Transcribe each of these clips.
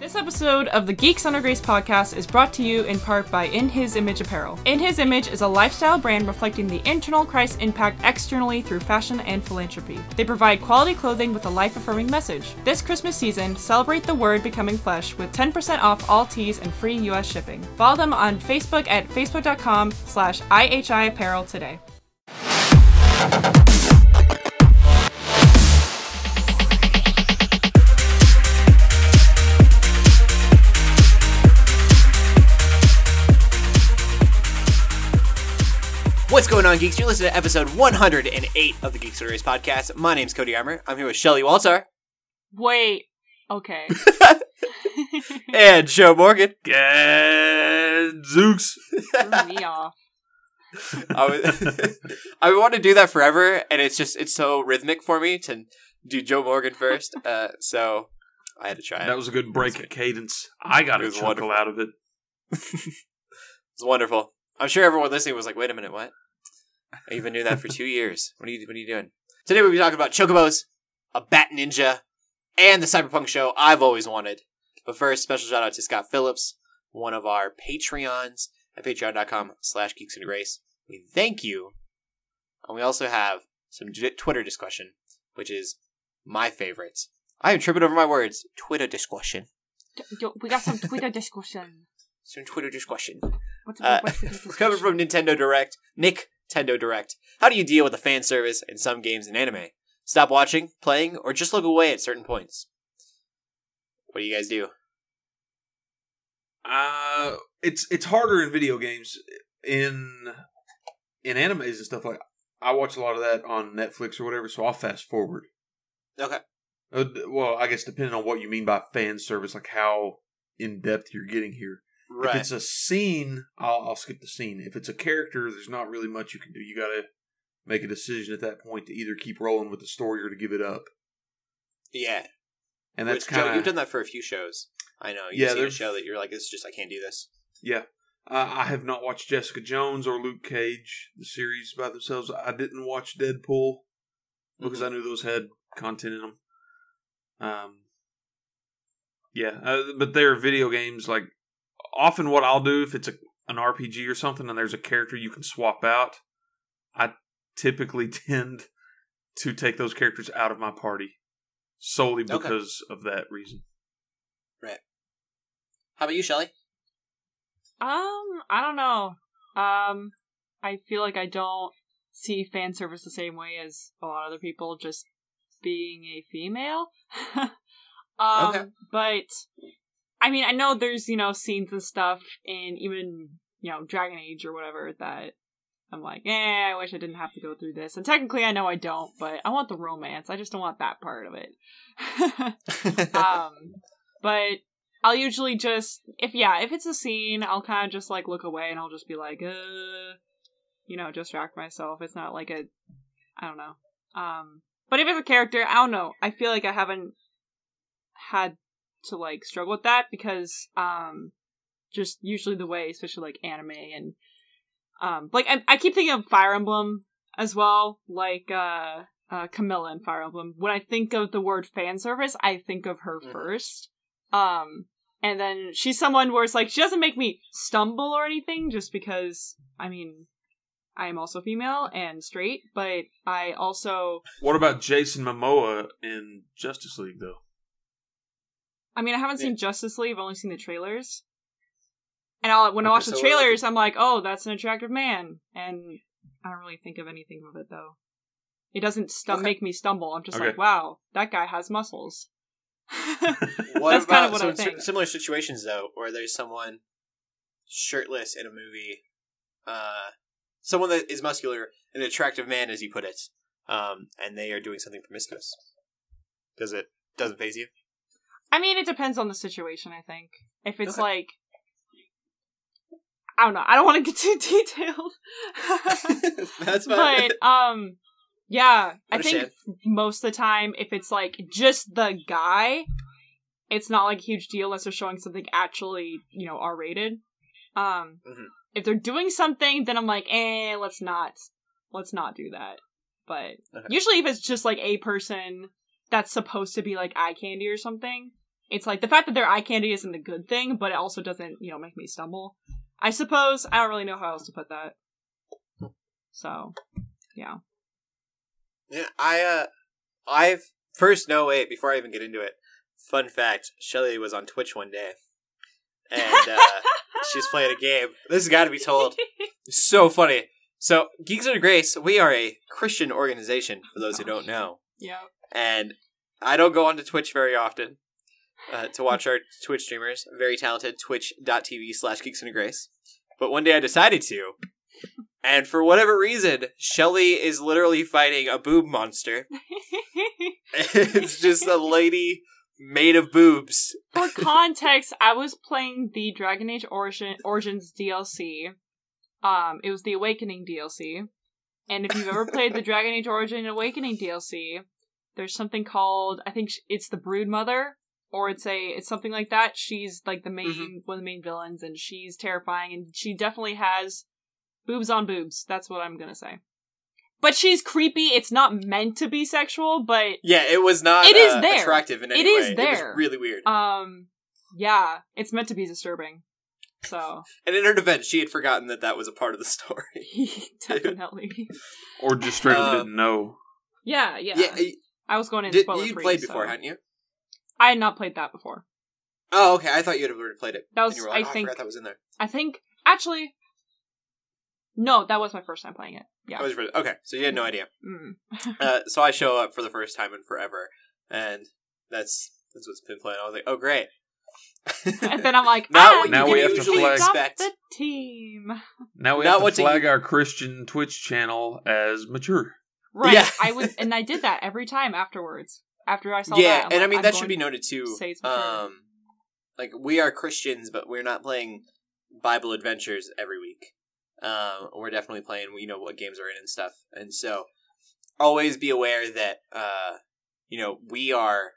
This episode of the Geeks Under Grace podcast is brought to you in part by In His Image Apparel. In His Image is a lifestyle brand reflecting the internal Christ impact externally through fashion and philanthropy. They provide quality clothing with a life affirming message. This Christmas season, celebrate the word becoming flesh with 10% off all tees and free US shipping. Follow them on Facebook at facebook.com slash IHI Apparel today. Going on, geeks? You're listening to episode 108 of the Geeks Under Grace podcast. My name's Cody Armour. I'm here with Shelly Walter Wait. Okay. and Joe Morgan. Gadzooks. Threw me off. I, was, I want to do that forever, and it's just it's so rhythmic for me to do Joe Morgan first. Uh, so I had to try it. That was a good break of cadence. I got a was chuckle wonderful. out of it. It's wonderful. I'm sure everyone listening was like, "Wait a minute, what?" I even knew that for two years. What are you What are you doing? Today we'll be talking about chocobos, a bat ninja, and the cyberpunk show I've always wanted. But first, special shout out to Scott Phillips, one of our Patreons at patreon.com/slash geeks and grace. We thank you, and we also have some Twitter discussion, which is my favorite. I am tripping over my words. Twitter discussion. We got some Twitter discussion. Some Twitter discussion. What's Uh, what's the we're coming from Nintendo Direct. Nick Nintendo Direct. How do you deal with the fan service in some games and anime? Stop watching, playing, or just look away at certain points? What do you guys do? Uh, it's it's harder in video games. In in animes and stuff like I watch a lot of that on Netflix or whatever, so I'll fast forward. Okay. Uh, well, I guess depending on what you mean by fan service, like how in depth you're getting here. If it's a scene, I'll, I'll skip the scene. If it's a character, there's not really much you can do. You got to make a decision at that point to either keep rolling with the story or to give it up. yeah. And that's kind you've done that for a few shows. I know. You've Yeah, seen a show that you're like, this is just, I can't do this. Yeah. Uh, I have not watched Jessica Jones or Luke Cage, the series by themselves. I didn't watch Deadpool because I knew those had content in them. Um, yeah, uh, but they're video games. Like, often what I'll do if it's a, an RPG or something and there's a character you can swap out, I typically tend to take those characters out of my party solely Okay. because of that reason. Right. How about you, Shelly? Um, I don't know. Um, I feel like I don't see fan service the same way as a lot of other people, just being a female. um, Okay. but I mean, I know there's you know scenes and stuff in even you know Dragon Age or whatever that I'm like, eh, I wish I didn't have to go through this. And technically, I know I don't, but I want the romance. I just don't want that part of it. um but i'll usually just if yeah if it's a scene i'll kind of just like look away and i'll just be like uh you know distract myself it's not like a i don't know um but if it's a character i don't know i feel like i haven't had to like struggle with that because um just usually the way especially like anime and um like i, I keep thinking of fire emblem as well like uh uh, Camilla in Fire Emblem. When I think of the word fan service, I think of her Mhm. first. Um, and then she's someone where it's like she doesn't make me stumble or anything, just because I mean, I am also female and straight, but I also, What about Jason Momoa in Justice League, though? I mean, I haven't Yeah. seen Justice League. I've only seen the trailers. And I'll, when I watch the trailers, I'm like, oh, that's an attractive man, and I don't really think of anything of it though. It doesn't stu- Okay. make me stumble. I'm just Okay. like, wow, that guy has muscles. What That's about kind of what so I think. similar situations though, where there's someone shirtless in a movie, uh, someone that is muscular, an attractive man, as you put it, um, and they are doing something promiscuous. Does it doesn't phase you? I mean, it depends on the situation. I think if it's Okay. like, I don't know. I don't want to get too detailed, That's fine. but um, yeah, I think most of the time, if it's like just the guy, it's not like a huge deal unless they're showing something actually, you know, R rated. Um, Mhm. if they're doing something, then I'm like, eh, let's not, let's not do that. But Okay. usually, if it's just like a person that's supposed to be like eye candy or something, it's like the fact that they're eye candy isn't a good thing, but it also doesn't, you know, make me stumble. I suppose I don't really know how else to put that. So, yeah. Yeah, I uh, I've first no wait before I even get into it. Fun fact: Shelly was on Twitch one day, and uh, she's playing a game. This has got to be told. It's so funny. So, Geeks Under Grace, we are a Christian organization. For those who don't know, yeah. and I don't go onto Twitch very often uh, to watch our Twitch streamers. Very talented. Twitch.tv slash Geeks and Grace. But one day I decided to. And for whatever reason, Shelly is literally fighting a boob monster. it's just a lady made of boobs. For context, I was playing the Dragon Age Origin Origins DLC. Um, it was the Awakening DLC. And if you've ever played the Dragon Age Origin Awakening DLC, there's something called I think it's the Brood Mother, or it's a it's something like that. She's like the main Mhm. one of the main villains, and she's terrifying, and she definitely has boobs on boobs. That's what I'm gonna say. But she's creepy. It's not meant to be sexual, but Yeah, it was not It is uh, there. attractive in any It is way. It there. was really weird. um, yeah, it's meant to be disturbing. So and in her defense, she had forgotten that that was a part of the story. definitely, Or just straight up Um, didn't know. yeah, yeah. Yeah, y- I was going into did, spoiler you free. played so- before, hadn't you? I had not played that before. Oh, okay. I thought you had already played it. That And was, you were like, I oh, think, I forgot that was in there. I think actually, no, that was my first time playing it. Yeah. I was really, okay, so you had no idea. Mm. Uh, so I show up for the first time in forever, and that's that's what's been playing. I was like, oh great. and then I'm like, Not ah, Now we have to usually flag- expect. the team. Now we Not have what to to flag you- our Christian Twitch channel as mature. Right. Yeah. I was, and I did that every time afterwards. After I saw yeah, that, I'm and I like, mean I'm that should be noted too. say it's. Um, like we are Christians, but we're not playing Bible adventures every week. Um, we're definitely playing, you know, what games are in and stuff, and so always be aware that uh, you know, we are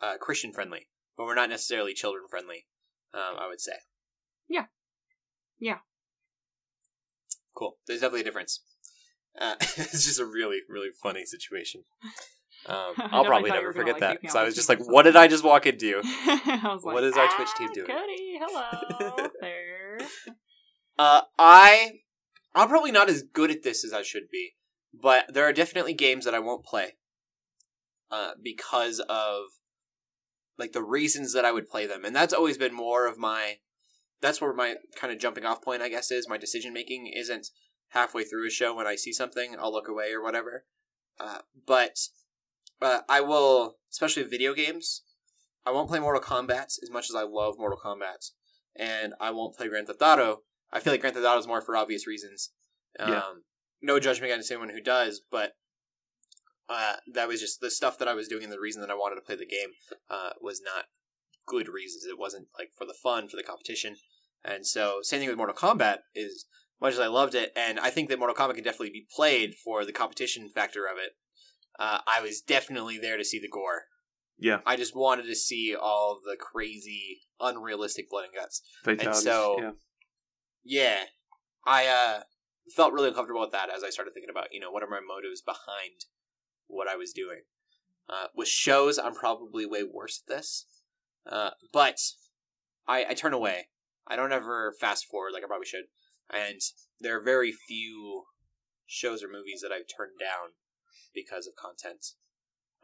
uh, Christian friendly, but we're not necessarily children friendly. Um, I would say. Yeah. Yeah. Cool. There's definitely a difference. Uh, it's just a really, really funny situation. Um, I'll probably never forget like, that because I was just like, "What did I just walk into?" Like, What is our ah, Twitch team doing? Cody, hello there. Uh, I I'm probably not as good at this as I should be, but there are definitely games that I won't play. Uh, because of like the reasons that I would play them, and that's always been more of my. That's where my kind of jumping off point, I guess, is my decision making isn't halfway through a show when I see something, I'll look away or whatever. Uh, but uh, I will, especially video games, I won't play Mortal Kombat as much as I love Mortal Kombat, and I won't play Grand Theft Auto. I feel like Grand Theft Auto is more for obvious reasons. Um, Yeah. No judgment against anyone who does, but uh, that was just the stuff that I was doing, and the reason that I wanted to play the game uh, was not good reasons. It wasn't like for the fun, for the competition, and so same thing with Mortal Kombat is much as I loved it, and I think that Mortal Kombat can definitely be played for the competition factor of it. Uh, I was definitely there to see the gore. Yeah. I just wanted to see all the crazy, unrealistic blood and guts. Fatalities. so- yeah. Yeah, I uh, felt really uncomfortable with that as I started thinking about, you know, what are my motives behind what I was doing. Uh, with shows, I'm probably way worse at this, uh, but I, I turn away. I don't ever fast forward like I probably should, and there are very few shows or movies that I've turned down because of content.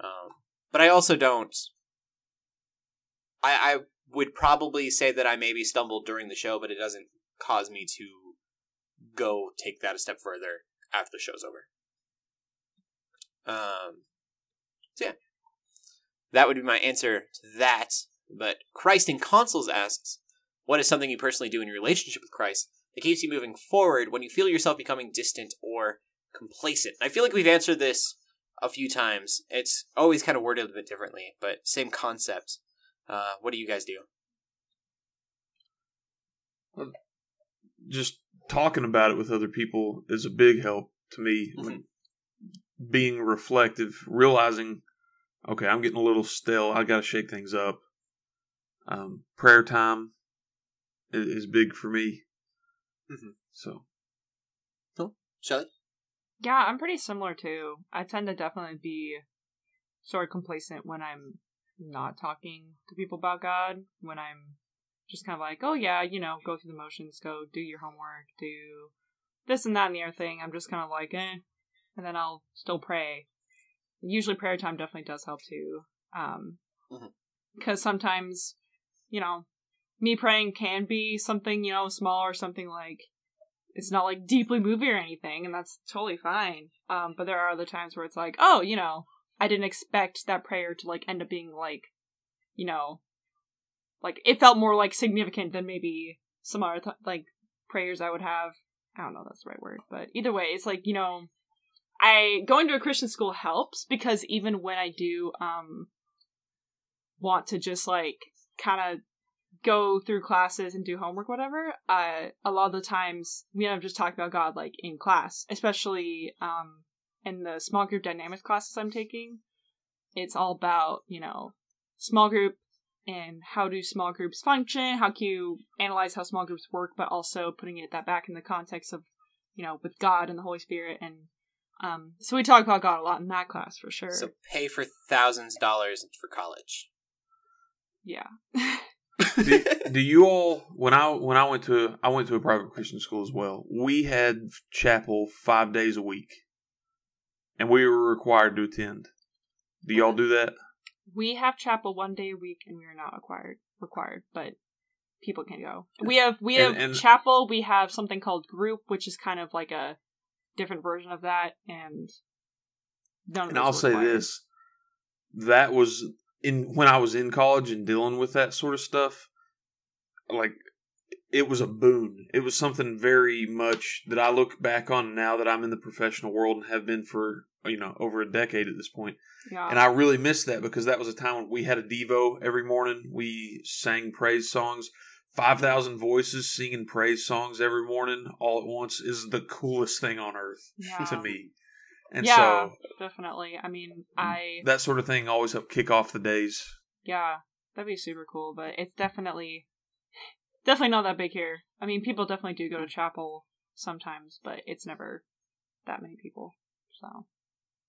Um, but I also don't. I I would probably say that I maybe stumbled during the show, but it doesn't cause me to go take that a step further after the show's over. Um, so yeah, that would be my answer to that. But Christ in Consoles asks, "What is something you personally do in your relationship with Christ that keeps you moving forward when you feel yourself becoming distant or complacent?" I feel like we've answered this a few times. It's always kind of worded a bit differently, but same concept. Uh, what do you guys do? Just talking about it with other people is a big help to me. When being reflective, realizing, okay, I'm getting a little stale. I got to shake things up. Um, prayer time is, is big for me. Mhm. So Shelley? Yeah, I'm pretty similar too. I tend to definitely be sort of complacent when I'm not talking to people about God when I'm just kind of like, oh yeah, you know, go through the motions, go do your homework, do this and that and the other thing. I'm just kind of like, eh, and then I'll still pray. Usually, prayer time definitely does help too, um, Mhm. because sometimes, you know, me praying can be something you know small or something like it's not like deeply moving or anything, and that's totally fine. Um, but there are other times where it's like, oh, you know, I didn't expect that prayer to like end up being like, you know, like it felt more like significant than maybe some other th- like prayers I would have. I don't know if that's the right word, but either way, it's like you know, I going to a Christian school helps because even when I do um want to just like kind of go through classes and do homework whatever uh a lot of the times we end up just talking about god like in class especially um in the small group dynamics classes i'm taking. It's all about you know small group and how do small groups function how can you analyze how small groups work but also putting it that back in the context of you know with god and the holy spirit and um so we talk about god a lot in that class for sure. So pay for thousands of dollars for college. yeah do, do you all when I when I went to I went to a private Christian school as well. We had chapel five days a week, and we were required to attend. Do y'all do that? We have chapel one day a week, and we are not required required, but people can go. We have we have And- and- chapel. We have something called group, which is kind of like a different version of that, and none of And I'll say required. this: that was in when I was in college and dealing with that sort of stuff. Like it was a boon. It was something very much that I look back on now that I'm in the professional world and have been for you know over a decade at this point. Yeah, And I really miss that because that was a time when we had a Devo every morning. We sang praise songs. 5,000 voices singing praise songs every morning all at once is the coolest thing on earth yeah, to me. And yeah, so definitely. I mean, I that sort of thing always help kick off the days. yeah, that'd be super cool, but it's definitely definitely not that big here. I mean, people definitely do go to chapel sometimes, but it's never that many people. So.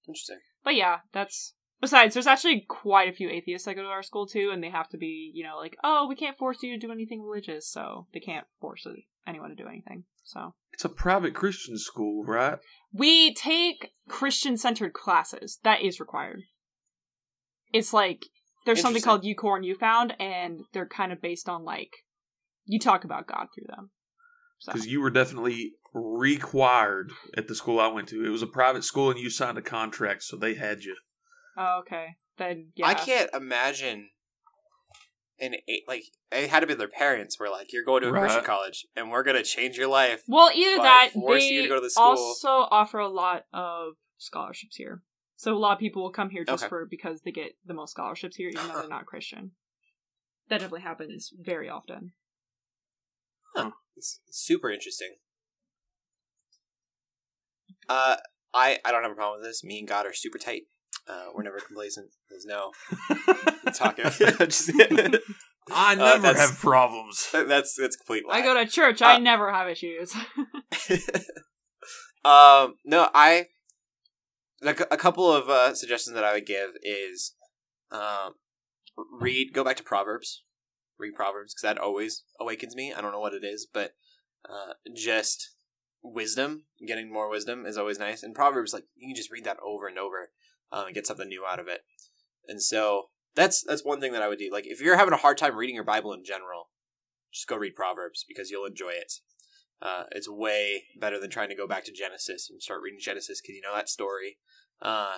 Interesting. But yeah, that's besides there's actually quite a few atheists that go to our school too, and they have to be, you know, like, oh, we can't force you to do anything religious, so they can't force anyone to do anything. So It's a private Christian school, right? we take Christian centered classes. That is required. It's like there's something Interesting. called UCore and UFound, and they're kind of based on like you talk about God through them. So Because you were definitely required at the school I went to. It was a private school and you signed a contract, so they had you. oh, okay, then yeah, I can't imagine an eight like it had to be their parents were like, You're going to a Christian college and we're gonna change your life. Well, either that forcing they you to go to the school. also offer a lot of scholarships here. So a lot of people will come here just Okay. for because they get the most scholarships here, even though they're not Christian. That definitely happens very often. It's super interesting. Uh I I don't have a problem with this. Me and God are super tight. Uh, we're never complacent. There's no talking. Just- I Uh, never that's- have problems. that's that's complete. Lie. I go to church. I Uh, never have issues. um, no, I like a couple of uh, suggestions that I would give is um, read go back to Proverbs, read Proverbs because that always awakens me. I don't know what it is, but uh, just wisdom, getting more wisdom is always nice. And Proverbs, like you can just read that over and over um, and get something new out of it. And so that's that's one thing that I would do. Like if you're having a hard time reading your Bible in general, just go read Proverbs because you'll enjoy it. Uh, it's way better than trying to go back to Genesis and start reading Genesis because you know that story. Uh,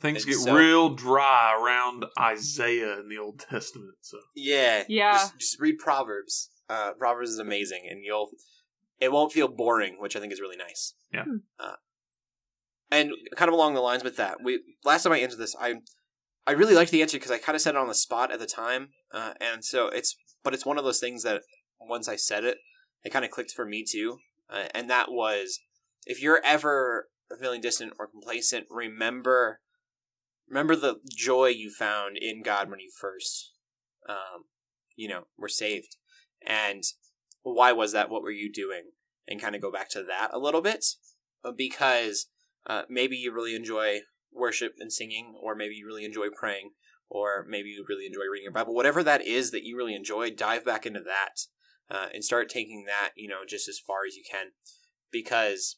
Things get so- real dry around Isaiah in the Old Testament. So yeah, Yeah. Just, just read Proverbs. Uh, Proverbs is amazing, and you'll it won't feel boring, which I think is really nice. Yeah. Hmm. Uh, and kind of along the lines with that, we last time I answered this, I I really liked the answer because I kind of said it on the spot at the time, uh, and so it's but it's one of those things that once I said it, it kind of clicked for me too, uh, and that was if you're ever feeling distant or complacent, remember remember the joy you found in God when you first, um, you know, were saved, and why was that? What were you doing? And kind of go back to that a little bit, uh, because uh, maybe you really enjoy worship and singing, or maybe you really enjoy praying, or maybe you really enjoy reading your Bible. Whatever that is that you really enjoy, dive back into that uh, and start taking that, you know, just as far as you can. Because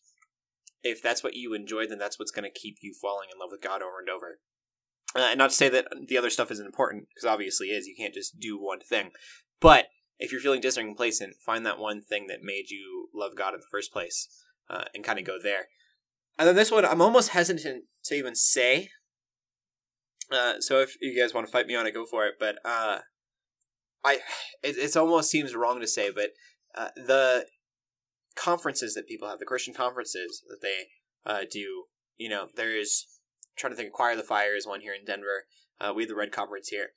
if that's what you enjoy, then that's what's going to keep you falling in love with God over and over. Uh, and not to say that the other stuff isn't important, because obviously is. You can't just do one thing. But if you're feeling distant and complacent, find that one thing that made you love God in the first place uh, and kind of go there. And then this one, I'm almost hesitant to even say. Uh, so if you guys want to fight me on it, go for it. But uh, I, it it's almost seems wrong to say, but uh, the conferences that people have, the Christian conferences that they uh, do, you know, there's I'm trying to think. Choir of the Fire is one here in Denver. Uh, we have the Red Conference here.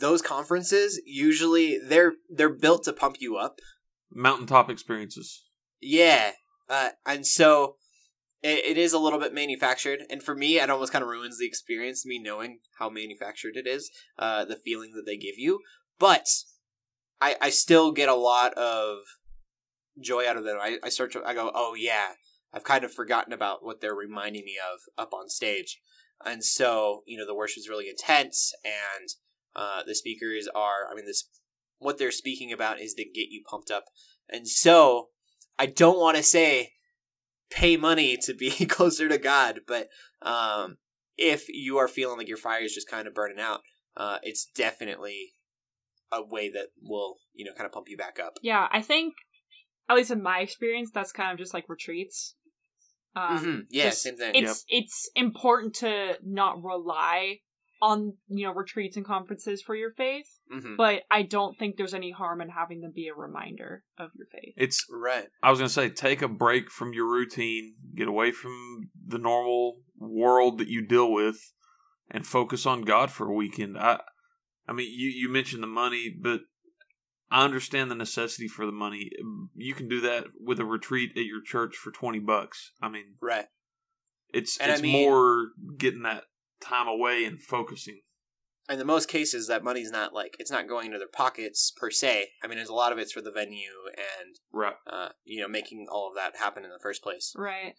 Those conferences usually they're they're built to pump you up. Mountaintop experiences. Yeah, uh, and so it, it is a little bit manufactured, and for me, it almost kind of ruins the experience. Me knowing how manufactured it is, uh, the feeling that they give you, but I I still get a lot of joy out of them. I, I to I go, oh yeah, I've kind of forgotten about what they're reminding me of up on stage, and so you know the worship is really intense, and uh, the speakers are. I mean, this what they're speaking about is to get you pumped up, and so I don't want to say pay money to be closer to God, but um, if you are feeling like your fire is just kind of burning out, uh, it's definitely a way that will you know kind of pump you back up. Yeah, I think, at least in my experience, that's kind of just like retreats. Um, hmm Yeah, same thing. It's it's important to not rely on you know retreats and conferences for your faith, hmm but I don't think there's any harm in having them be a reminder of your faith. It's Right. I was gonna say take a break from your routine, get away from the normal world that you deal with, and focus on God for a weekend. I, I mean, you you mentioned the money, but I understand the necessity for the money. You can do that with a retreat at your church for twenty bucks. I mean, Right. it's And I it's mean- more getting that time away and focusing. And in most cases, that money's not like it's not going into their pockets per se. I mean, there's a lot of it's for the venue and Right. uh, you know making all of that happen in the first place. Right.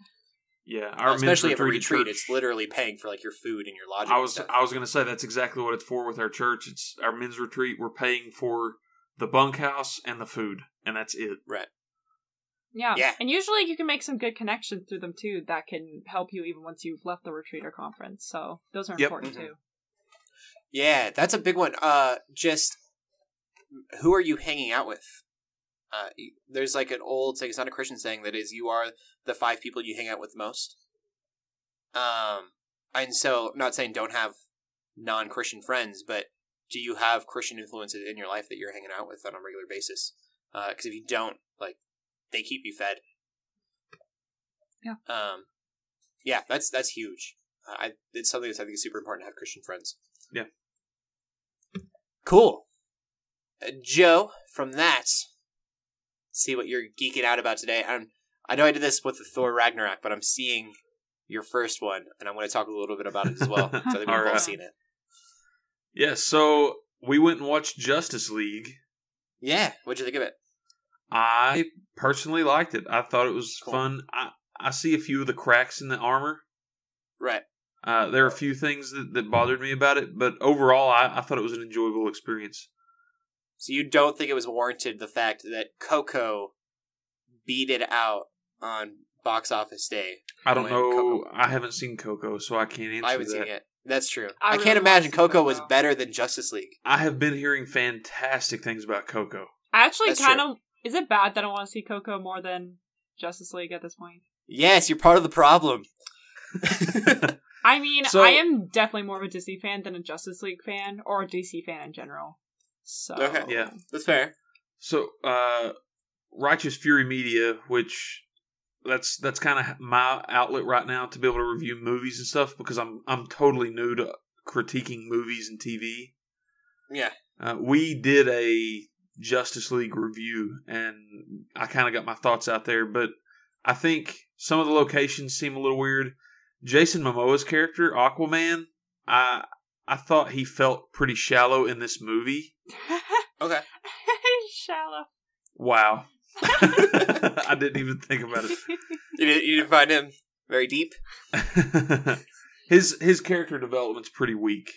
Yeah. Our men's Especially if a retreat at retreat, church- it's literally paying for like your food and your lodging. I was stuff. I was gonna say that's exactly what it's for with our church. It's our men's retreat. We're paying for the bunkhouse and the food, and that's it. right. Yeah. Yeah. And usually you can make some good connections through them too that can help you even once you've left the retreat or conference. So those are Yep. important Mhm. too. Yeah, that's a big one. Uh, just who are you hanging out with? Uh, there's like an old saying. It's not a Christian saying that is, you are the five people you hang out with most. Um, and so not saying don't have non-Christian friends, but do you have Christian influences in your life that you're hanging out with on a regular basis? Because if you don't, like, they keep you fed. Yeah. Um, yeah, that's that's huge. Uh, I it's something that's I think is super important to have Christian friends. Yeah. Cool. Uh, Joe, from that, see what you're geeking out about today. I'm, I know I did this with the Thor Ragnarok, but I'm seeing your first one, and I'm going to talk a little bit about it as well. So I think we've all Alright. seen it. Yeah. So we went and watched Justice League. Yeah, what'd you think of it? I personally liked it. I thought it was Cool. fun. I I see a few of the cracks in the armor. Right. Uh, there are a few things that, that bothered me about it, but overall, I, I thought it was an enjoyable experience. So you don't think it was warranted the fact that Coco beat it out on box office day? I don't know. Coco- I haven't seen Coco, so I can't answer I haven't that. seen it. That's true. I I, really can't imagine Coco was better than Justice League. I have been hearing fantastic things about Coco. I actually kind of is it bad that I want to see Coco more than Justice League at this point? Yes, you're part of the problem. I mean, So- I am definitely more of a Disney fan than a Justice League fan or a DC fan in general. So Okay. Yeah. That's fair. So, uh, Righteous Fury Media, which that's that's kind of my outlet right now to be able to review movies and stuff because I'm I'm totally new to critiquing movies and TV. Yeah. Uh, we did a Justice League review, and I kind of got my thoughts out there. But I think some of the locations seem a little weird. Jason Momoa's character, Aquaman, I I thought he felt pretty shallow in this movie. Okay. shallow. Wow, I didn't even think about it. You didn't, you didn't find him very deep? his his character development's pretty weak.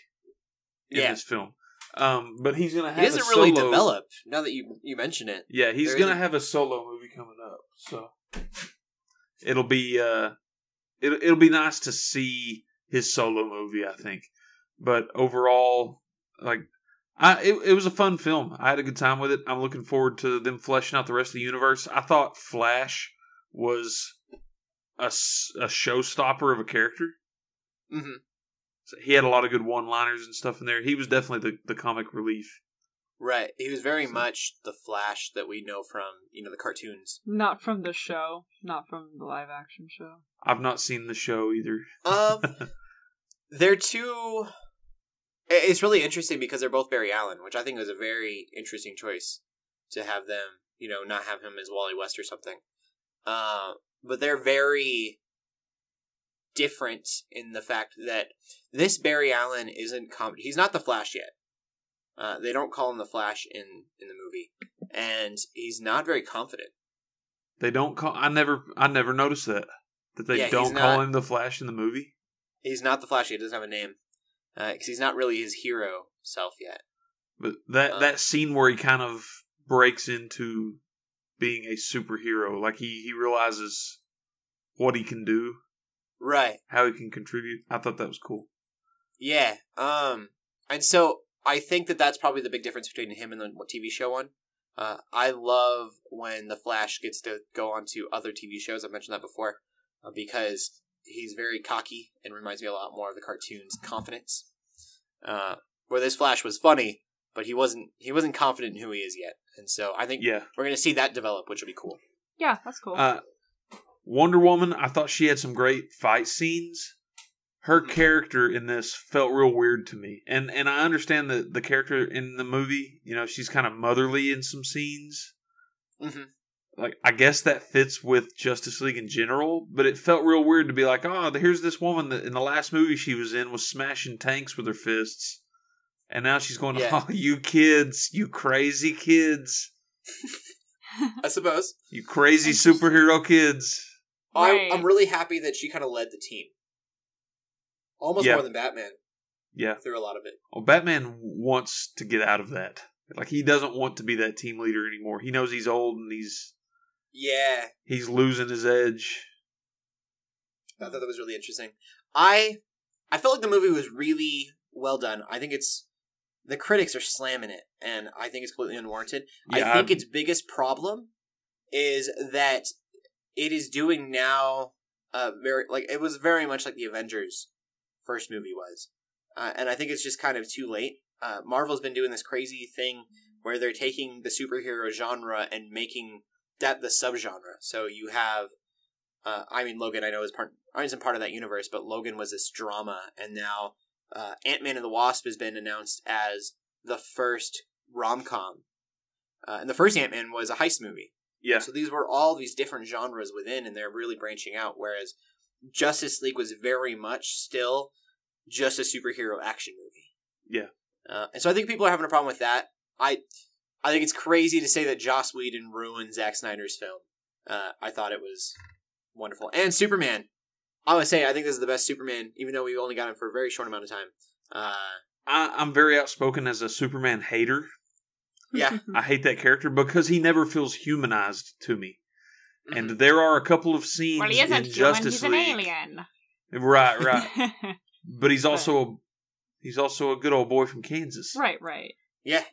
in Yeah. this film. Um, but he's gonna have He a really solo- develop. Now that you you mention it, Yeah, he's There gonna isn't- have a solo movie coming up, so it'll be uh, it'll it'll be nice to see his solo movie. I think, but overall, like, I it, it was a fun film. I had a good time with it. I'm looking forward to them fleshing out the rest of the universe. I thought Flash was a, a showstopper of a character. hmm So he had a lot of good one-liners and stuff in there. He was definitely the, the comic relief. right? He was very much the Flash that we know from you know the cartoons. Not from the show, not from the live action show. I've not seen the show either. Um, they're two. It's really interesting because they're both Barry Allen, which I think was a very interesting choice to have them. You know, not have him as Wally West or something. Uh, but they're very different in the fact that this Barry Allen isn't com- he's not the Flash yet. Uh, they don't call him the Flash in in the movie, and he's not very confident. They don't call. I never. I never noticed that that they Yeah, don't call not- him the Flash in the movie. He's not the Flash. He doesn't have a name because he's not really his hero self yet. But that Uh. that scene where he kind of breaks into being a superhero, like he he realizes what he can do, Right. how he can contribute. I thought that was cool. Yeah. Um. And so I think that that's probably the big difference between him and the TV show one. Uh, I love when the Flash gets to go on to other TV shows. I've mentioned that before uh, because he's very cocky and reminds me a lot more of the cartoons confidence. Uh, where this Flash was funny, but he wasn't he wasn't confident in who he is yet, and so I think Yeah. we're gonna see that develop, which will be cool. Yeah, that's cool. Uh, Wonder Woman. I thought she had some great fight scenes. Her Mhm. character in this felt real weird to me, and and I understand that the character in the movie, you know, she's kind of motherly in some scenes. hmm like I guess that fits with Justice League in general, but it felt real weird to be like, oh, here's this woman that in the last movie she was in was smashing tanks with her fists, and now she's going, Yeah. oh, you kids, you crazy kids, I suppose. you crazy superhero kids. Right. I, I'm really happy that she kind of led the team, almost Yeah. more than Batman Yeah, through a lot of it. well, Batman wants to get out of that. Like he doesn't want to be that team leader anymore. He knows he's old and he's Yeah, he's losing his edge. I thought that was really interesting. I I felt like the movie was really well done. I think it's the critics are slamming it, and I think it's completely unwarranted. I think I'm- its biggest problem is that it is doing now uh very like it was very much like the Avengers first movie was, uh, and I think it's just kind of too late. Uh, Marvel's been doing this crazy thing where they're taking the superhero genre and making that the subgenre. So you have uh, I mean, Logan, I know is part I isn't part of that universe, but Logan was this drama, and now uh, Ant Man and the Wasp has been announced as the first rom com, uh, and the first Ant Man was a heist movie. Yeah, So these were all these different genres within, and they're really branching out. Whereas Justice League was very much still just a superhero action movie. Yeah. uh, and so I think people are having a problem with that. I I think it's crazy to say that Joss Whedon ruined Zack Snyder's film. Uh, I thought it was wonderful, and Superman. I would say I think this is the best Superman, even though we only got him for a very short amount of time. Uh, I, I'm very outspoken as a Superman hater. Yeah, I hate that character because he never feels humanized to me. And there are a couple of scenes well, he in isn't human. Justice He's an League. alien. Right, right. but he's also a he's also a good old boy from Kansas. right, right. yeah,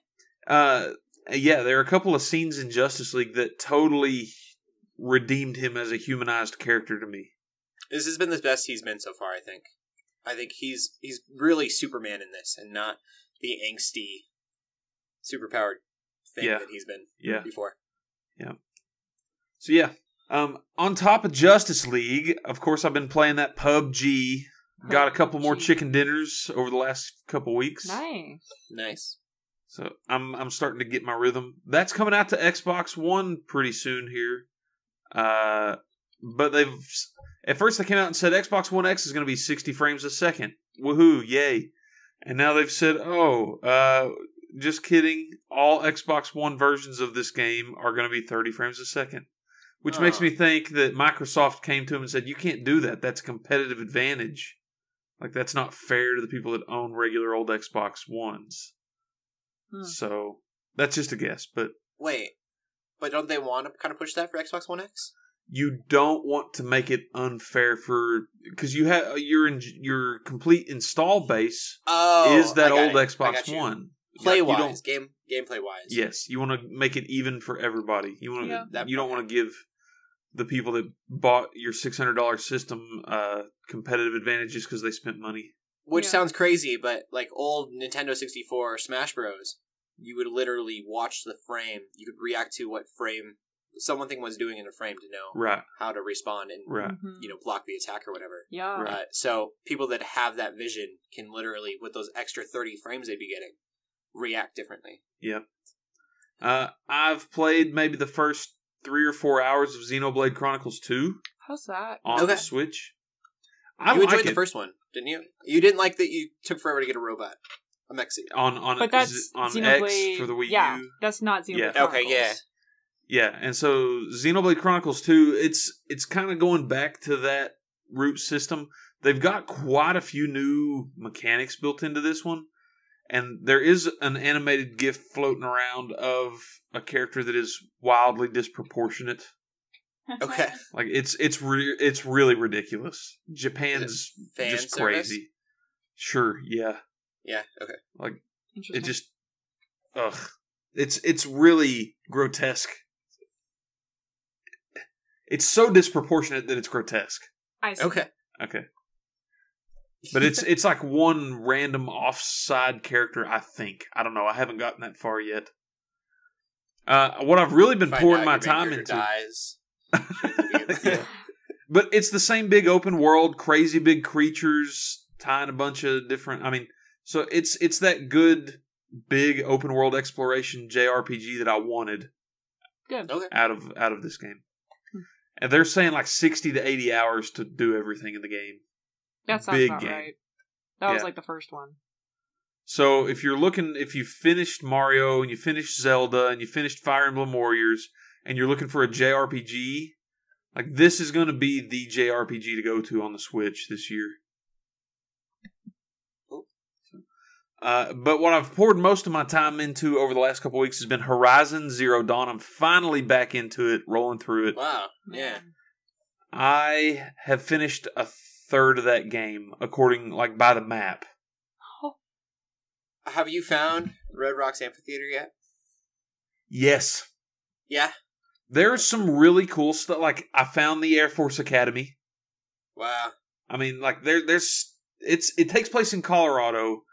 Uh yeah, there are a couple of scenes in Justice League that totally redeemed him as a humanized character to me. this has been the best he's been so far. I think. I think he's he's really Superman in this, and not the angsty, superpowered thing Yeah. that he's been Yeah. before. Yeah. So yeah. Um on top of Justice League, of course I've been playing that PUBG. Got a couple more chicken dinners over the last couple weeks. Nice. Nice. So I'm I'm starting to get my rhythm. That's coming out to Xbox One pretty soon here. Uh, but they've at first they came out and said Xbox One X is going to be 60 frames a second. Woohoo! Yay! And now they've said, oh, uh, just kidding. All Xbox One versions of this game are going to be 30 frames a second. Which makes me think that Microsoft came to him and said, "You can't do that. That's a competitive advantage." Like that's not fair to the people that own regular old Xbox Ones. Hmm. So that's just a guess, but Wait, but don't they want to kind of push that for Xbox One X? you don't want to make it unfair for because you have your in, your complete install base Oh, is that old it. Xbox. One. Play Like, you don't- wise, game gameplay wise. Yes, you want to make it even for everybody. You want to. Yeah. You don't want to give the people that bought your six hundred dollars system uh, competitive advantages because they spent money. Which Yeah. sounds crazy, but like old Nintendo 64 Smash Bros, you would literally watch the frame. You could react to what frame someone thing was doing in a frame to know Right. how to respond and Right. Mhm. you know block the attack or whatever. Yeah. Right. Uh, so people that have that vision can literally, with those extra 30 frames they'd be getting, react differently. Yep. Uh, I've played maybe the first three or four hours of Xenoblade Chronicles Two How's that? on Okay. the Switch. I you like enjoyed the first one, didn't you? You didn't like that you took forever to get a robot, a Mexi. on on But that's on Xenoblade. X for the Wii yeah, U. that's not Xenoblade. Yeah. Okay, yeah. Yeah, and so Xenoblade Chronicles 2, it's it's kind of going back to that root system. They've got quite a few new mechanics built into this one. And there is an animated GIF floating around of a character that is wildly disproportionate. Okay. Like it's it's re- it's really ridiculous. Japan's fan just service? crazy. Sure, yeah. Yeah, okay. like It just ugh. It's it's really grotesque. It's so disproportionate that it's grotesque. I see. Okay. Okay. But it's it's like one random offside character, I think. I don't know. I haven't gotten that far yet. Uh, what I've really been Find pouring my time into, Dies. Yeah. but it's the same big open world, crazy big creatures, tying a bunch of different. I mean, so it's it's that good big open world exploration JRPG that I wanted Good. Okay. out of out of this game. Hmm. And they're saying like sixty to eighty hours to do everything in the game. That sounds big about game. right. That was like the first one. So if you're looking, if you finished Mario and you finished Zelda and you finished Fire Emblem Warriors and you're looking for a JRPG, like this is going to be the JRPG to go to on the Switch this year. Uh, but what I've poured most of my time into over the last couple weeks has been Horizon Zero Dawn. I'm finally back into it, rolling through it. Wow. Yeah. I have finished a third of that game, according like by the map. Oh, Have you found Red Rocks Amphitheater yet? Yes, Yeah. There's some really cool stuff. Like I found the Air Force Academy. Wow. I mean, like there, there's it's it takes place in Colorado,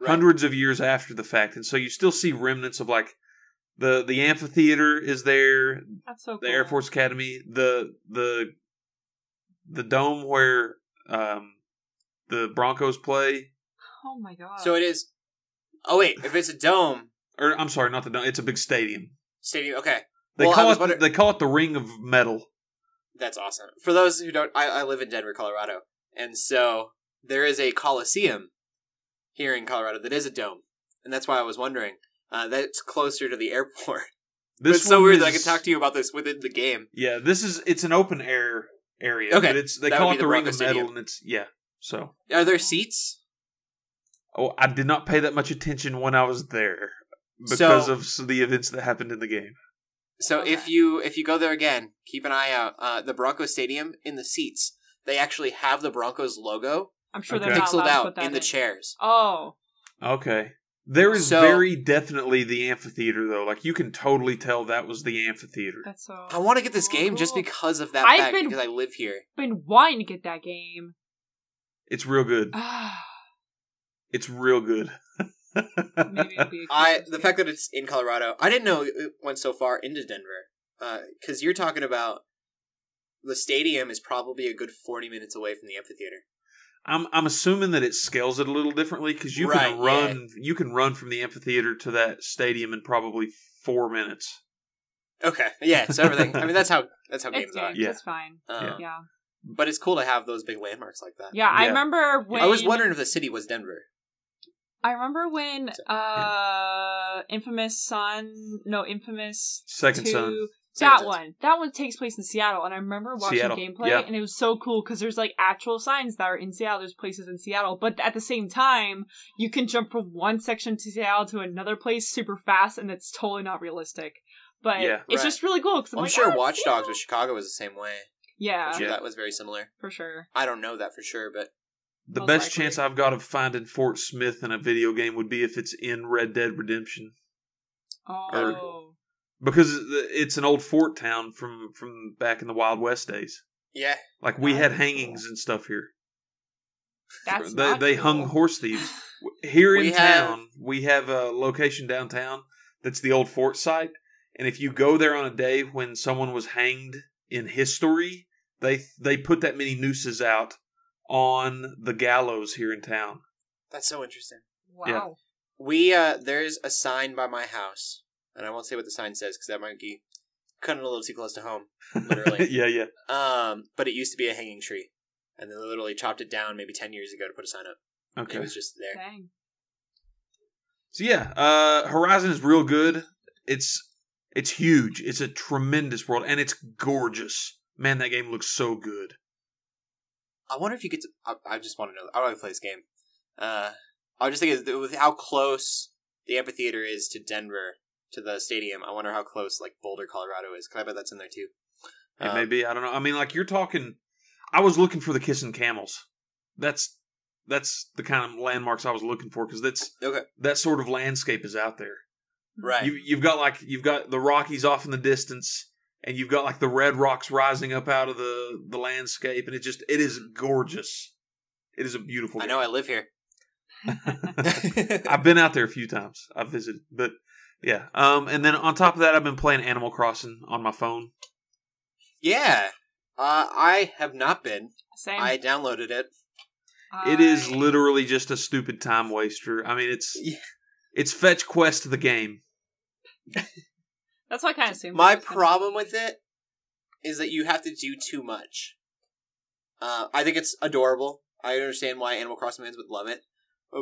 Right. hundreds of years after the fact, and so you still see remnants of like the the amphitheater is there, that's so cool. the Air Force Academy, the the the dome where um the Broncos play, Oh my god. So it is. Oh wait, if it's a dome or I'm sorry, not the dome. It's a big stadium. stadium, okay, They Well, call it wondering- they call it the Ring of Metal. that's awesome. For those who don't, I, I live in Denver, Colorado, and so there is a coliseum here in Colorado that is a dome, and that's why I was wondering. Uh, that's closer to the airport. This it's so one weird that I is- can talk to you about this within the game. Yeah, this is it's an open air area. Okay, but it's they that call would it be the, the Ring Bronco of Metal, Stadium. and it's yeah. So Are there seats? oh, I did not pay that much attention when I was there because So- of s- the events that happened in the game. So Okay. if you if you go there again, keep an eye out. Uh, the Broncos Stadium in the seats, they actually have the Broncos logo I'm sure Okay. they're not pixeled allowed to out put that in the chairs. Oh, Okay, there is So- very definitely the amphitheater though. Like you can totally tell that was the amphitheater. that's so. I want to get this cool, game just because of that I've fact been- because I live here. been wanting to get that game. It's real good. Ah, It's real good. maybe it'll be. A I the game. fact that it's in Colorado, I didn't know it went so far into Denver. Because you're talking about the stadium is probably a good forty minutes away from the amphitheater. I'm I'm assuming that it scales it a little differently because you Right, can run you can run from the amphitheater to that stadium in probably four minutes. Okay, yeah, so everything. I mean, that's how that's how games It's are. Yeah. It's fine. Um, Yeah. But it's cool to have those big landmarks like that. Yeah, I remember when I was wondering if the city was Denver. I remember when So- uh Infamous Son no Infamous Second 2 son. San that Jose. one. That one takes place in Seattle, and I remember watching Seattle, gameplay, yeah. and it was so cool because there's like actual signs that are in Seattle. There's places in Seattle, but at the same time, you can jump from one section to Seattle to another place super fast, and it's totally not realistic. But Yeah, it's right. just really cool. Cause I'm, I'm like, sure oh, Watch Seattle. Dogs with Chicago was the same way. Yeah, I'm sure that was very similar. for sure. I don't know that for sure, but The Most best likely. chance I've got of finding Fort Smith in a video game would be if it's in Red Dead Redemption, Oh, because it's an old fort town from from back in the Wild West days. yeah, Like we had hangings and stuff here. that's they not they cool. hung horse thieves here in We have- town. We have a location downtown that's the old fort site, and if you go there on a day when someone was hanged in history, they they put that many nooses out on the gallows here in town. that's so interesting. Wow. We uh, there's a sign by my house, and I won't say what the sign says because that might be cutting a little too close to home. Literally. yeah, yeah. Um, but it used to be a hanging tree, and they literally chopped it down maybe ten years ago to put a sign up. Okay. It was just there. Dang. So yeah, uh Horizon is real good. It's it's huge. It's a tremendous world and it's gorgeous. Man, that game looks so good. I wonder if you get to. I, I just want to know. I don't want to play this game. Uh, I was just thinking with how close the amphitheater is to Denver to the stadium. I wonder how close like Boulder, Colorado is. Because I bet that's in there too. It Um, may be, I don't know. I mean like you're talking I was looking for the kissing camels. That's that's the kind of landmarks I was looking for because that's Okay. that sort of landscape is out there. Right. You, you've got like you've got the Rockies off in the distance, and you've got like the red rocks rising up out of the the landscape, and it just it is gorgeous. It is a beautiful. I know. I live here. I've been out there a few times. I've visited, but yeah. Um, and then on top of that, I've been playing Animal Crossing on my phone. yeah. Uh, I have not been. Same. I downloaded it. It is I- literally just a stupid time waster. I mean, it's Yeah. it's fetch quest the game. That's what I kind of assumed. My it was gonna problem with it is that you have to do too much. Uh, I think it's adorable. I understand why Animal Crossing fans would love it,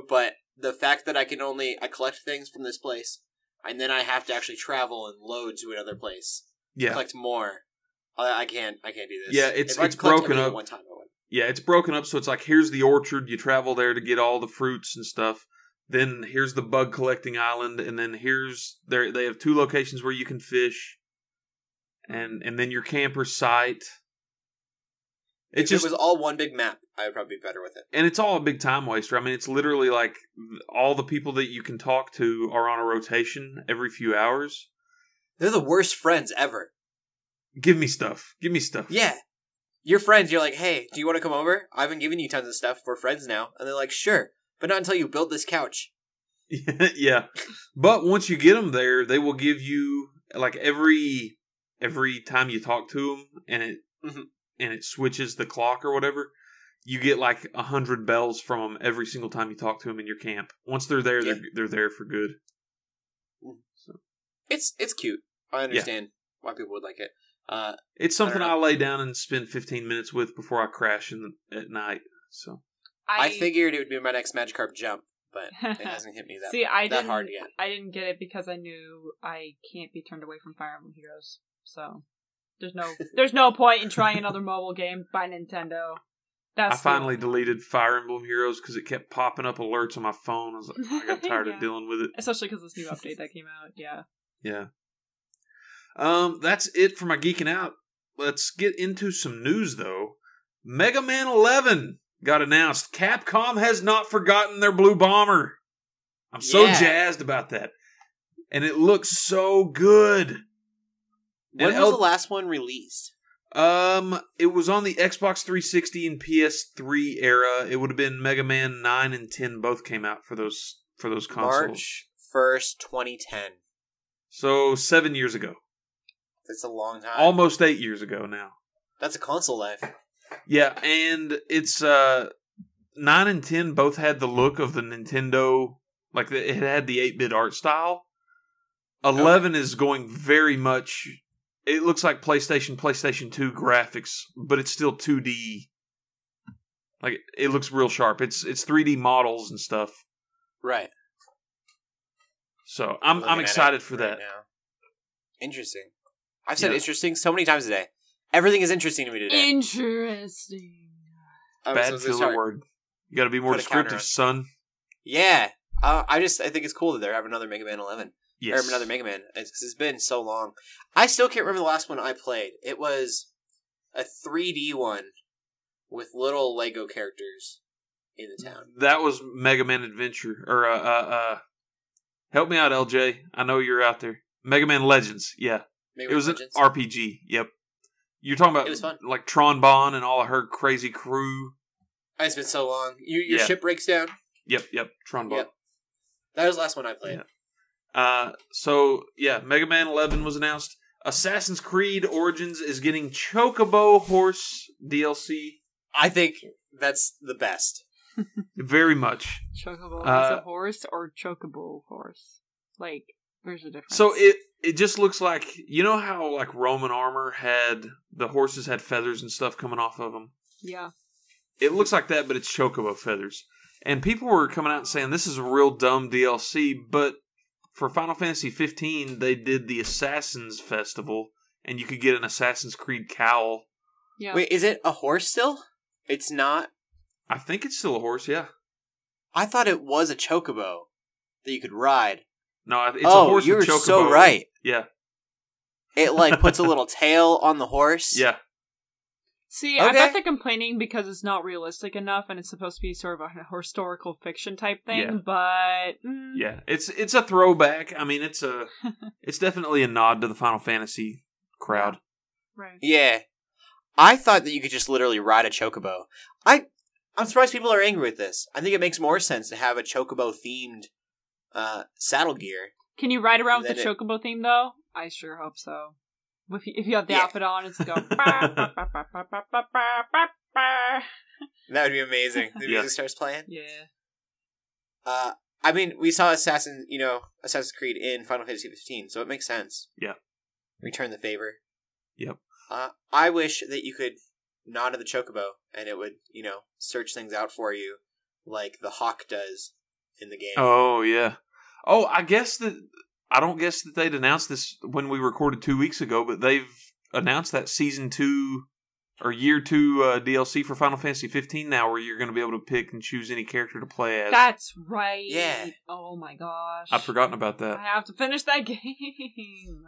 but the fact that I can only I collect things from this place, and then I have to actually travel and load to another place, Yeah, collect more. I, I can't. I can't do this. Yeah, it's- If it's broken up. One time, yeah. It's broken up, so it's like here's the orchard. You travel there to get all the fruits and stuff. Then here's the bug collecting island, and then here's there they have two locations where you can fish, and and then your camper site. If It's just it was all one big map, I would probably be better with it. and it's all a big time waster. I mean, it's literally like all the people that you can talk to are on a rotation every few hours. They're the worst friends ever. Give me stuff. Give me stuff. Yeah. Your friends, you're like, hey, do you want to come over? I've been giving you tons of stuff. We're friends now. And they're like, sure. But not until you build this couch. yeah. But once you get them there, they will give you like every every time you talk to them, and it Mhm. And it switches the clock or whatever. You get like a hundred bells from them every single time you talk to them in your camp. Once they're there, they're they're there for good. So. It's it's cute. I understand why people would like it. Uh, It's something I I, lay down and spend fifteen minutes with before I crash in the, at night. So I, figured it would be my next Magikarp jump, but it hasn't hit me that, See, I that didn't. hard yet. I didn't get it because I knew I can't be turned away from Fire Emblem Heroes. So there's no there's no point in trying another mobile game by Nintendo. That's I finally deleted Fire Emblem Heroes because it kept popping up alerts on my phone. I was like, I got tired Yeah. of dealing with it. especially because this new update that came out. Yeah. Yeah. Um, that's it for my geeking out. Let's get into some news though. Mega Man 11 got announced. Capcom has not forgotten their blue bomber. I'm so Yeah. jazzed about that. And it looks so good. When And was the last one released? Um, it was on the Xbox 360 and PS3 era. It would have been Mega Man 9 and 10 both came out for those for those consoles. March first, twenty ten. So 7 years ago. That's a long time. Almost 8 years ago now. That's a console life. Yeah, and it's uh 9 and 10 both had the look of the Nintendo like the- it had the 8-bit art style. 11 is going very much it looks like PlayStation PlayStation 2 graphics, but it's still 2D. Like it looks real sharp. It's it's 3D models and stuff. Right. So I'm Looking I'm excited for right that. now. Interesting. I've said Yeah. interesting so many times today. Everything is interesting to me today. Interesting. I'm Bad so- so filler word. You got to be more Put a counter descriptive, son. Yeah, uh, I just I think it's cool that they're having another Mega Man 11 Yes. or another Mega Man. It's, 'cause it's been so long. I still can't remember the last one I played. It was a 3D one with little Lego characters in the town. That was Mega Man Adventure, or uh, uh, uh, help me out, LJ. I know you're out there. Mega Man Legends. Yeah, Mega it was Man an RPG. Yep. You're talking about It was fun. like Tron Bonne and all of her crazy crew. It's been so long. You, your Yeah. ship breaks down. Yep, yep. Tron Bonne. Yep. That was the last one I played. Yeah. Uh, so yeah, Mega Man 11 was announced. Assassin's Creed Origins is getting Chocobo Horse DLC. I think that's the best. Very much. Chocobo Uh, is a horse or chocobo horse? Like, there's a difference. So it it just looks like you know how like Roman armor had the horses had feathers and stuff coming off of them. Yeah. It looks like that, but it's chocobo feathers. And people were coming out and saying this is a real dumb DLC, but for Final Fantasy 15, they did the Assassins Festival, and you could get an Assassin's Creed cowl. Yeah. Wait, is it a horse still? It's not. I think it's still a horse, yeah. I thought it was a chocobo that you could ride. No, it's oh, a horse You're with chocobo. so right. Yeah, It like puts a little tail on the horse. yeah. See, I Okay. bet they're complaining because it's not realistic enough and it's supposed to be sort of a historical fiction type thing, Yeah. but. mm, Yeah, it's it's a throwback. I mean, it's a it's definitely a nod to the Final Fantasy crowd. Right. Yeah. I thought that you could just literally ride a chocobo. I I'm surprised people are angry with this. I think it makes more sense to have a chocobo themed uh saddle gear. Can you ride around with the Then it- chocobo theme, though? I sure hope so. If you, if you have the yeah. outfit on, it's go. that would be amazing. The yeah. music starts playing. Yeah. Uh, I mean, we saw Assassin, you know, Assassin's Creed in Final Fantasy 15, so it makes sense. Yeah. Return the favor. Yep. Uh, I wish that you could nod to the chocobo and it would, you know, search things out for you like the hawk does in the game. Oh yeah. Oh, I guess the I don't guess that they'd announced this when we recorded two weeks ago, but they've announced that season two or year two uh, DLC for Final Fantasy 15 now, where you're going to be able to pick and choose any character to play as. That's right. Yeah. Oh my gosh. I've forgotten about that. I have to finish that game.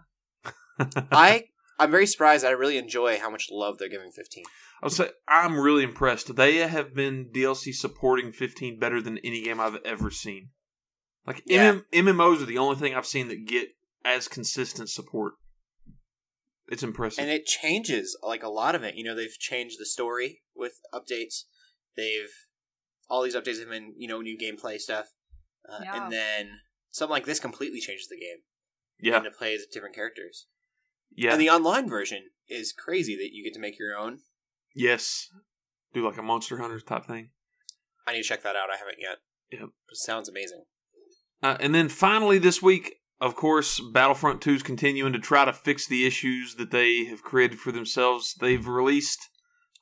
I I'm very surprised. I really enjoy how much love they're giving 15. I would say I'm really impressed. They have been DLC supporting 15 better than any game I've ever seen. Like Yeah. MM- MMOs are the only thing I've seen that get as consistent support. It's impressive. And it changes like a lot of it. You know, they've changed the story with updates. They've all these updates have been, you know, new gameplay stuff. Uh, Yeah. And then something like this completely changes the game. yeah, And it plays different characters. yeah, And the online version is crazy that you get to make your own. yes. Do like a Monster Hunter type thing. I need to check that out. I haven't yet. Yep. It sounds amazing. Uh, and then finally this week, of course, Battlefront 2 is continuing to try to fix the issues that they have created for themselves. They've released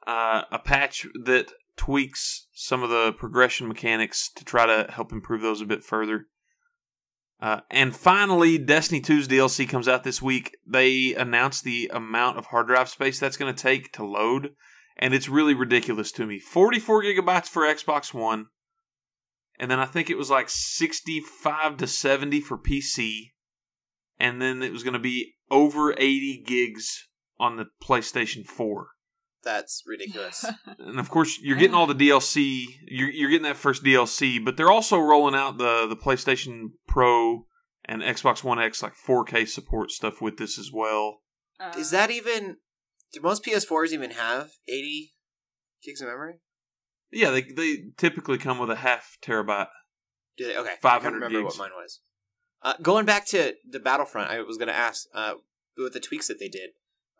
uh, a patch that tweaks some of the progression mechanics to try to help improve those a bit further. Uh, and finally, Destiny 2's DLC comes out this week. They announced the amount of hard drive space that's going to take to load, and it's really ridiculous to me. 44 gigabytes for Xbox One, and then I think it was like 65 to 70 for PC, and then it was going to be over 80 gigs on the PlayStation 4. That's ridiculous. And of course, you're getting all the DLC. You're, you're getting that first DLC, but they're also rolling out the the PlayStation Pro and Xbox One X like 4K support stuff with this as well. Uh, is that even. Do most PS4s even have 80 gigs of memory? Yeah, they they typically come with a half terabyte. Do they? Okay. 500 remember gigs. what mine was. Uh, going back to the Battlefront, I was going to ask uh, with the tweaks that they did.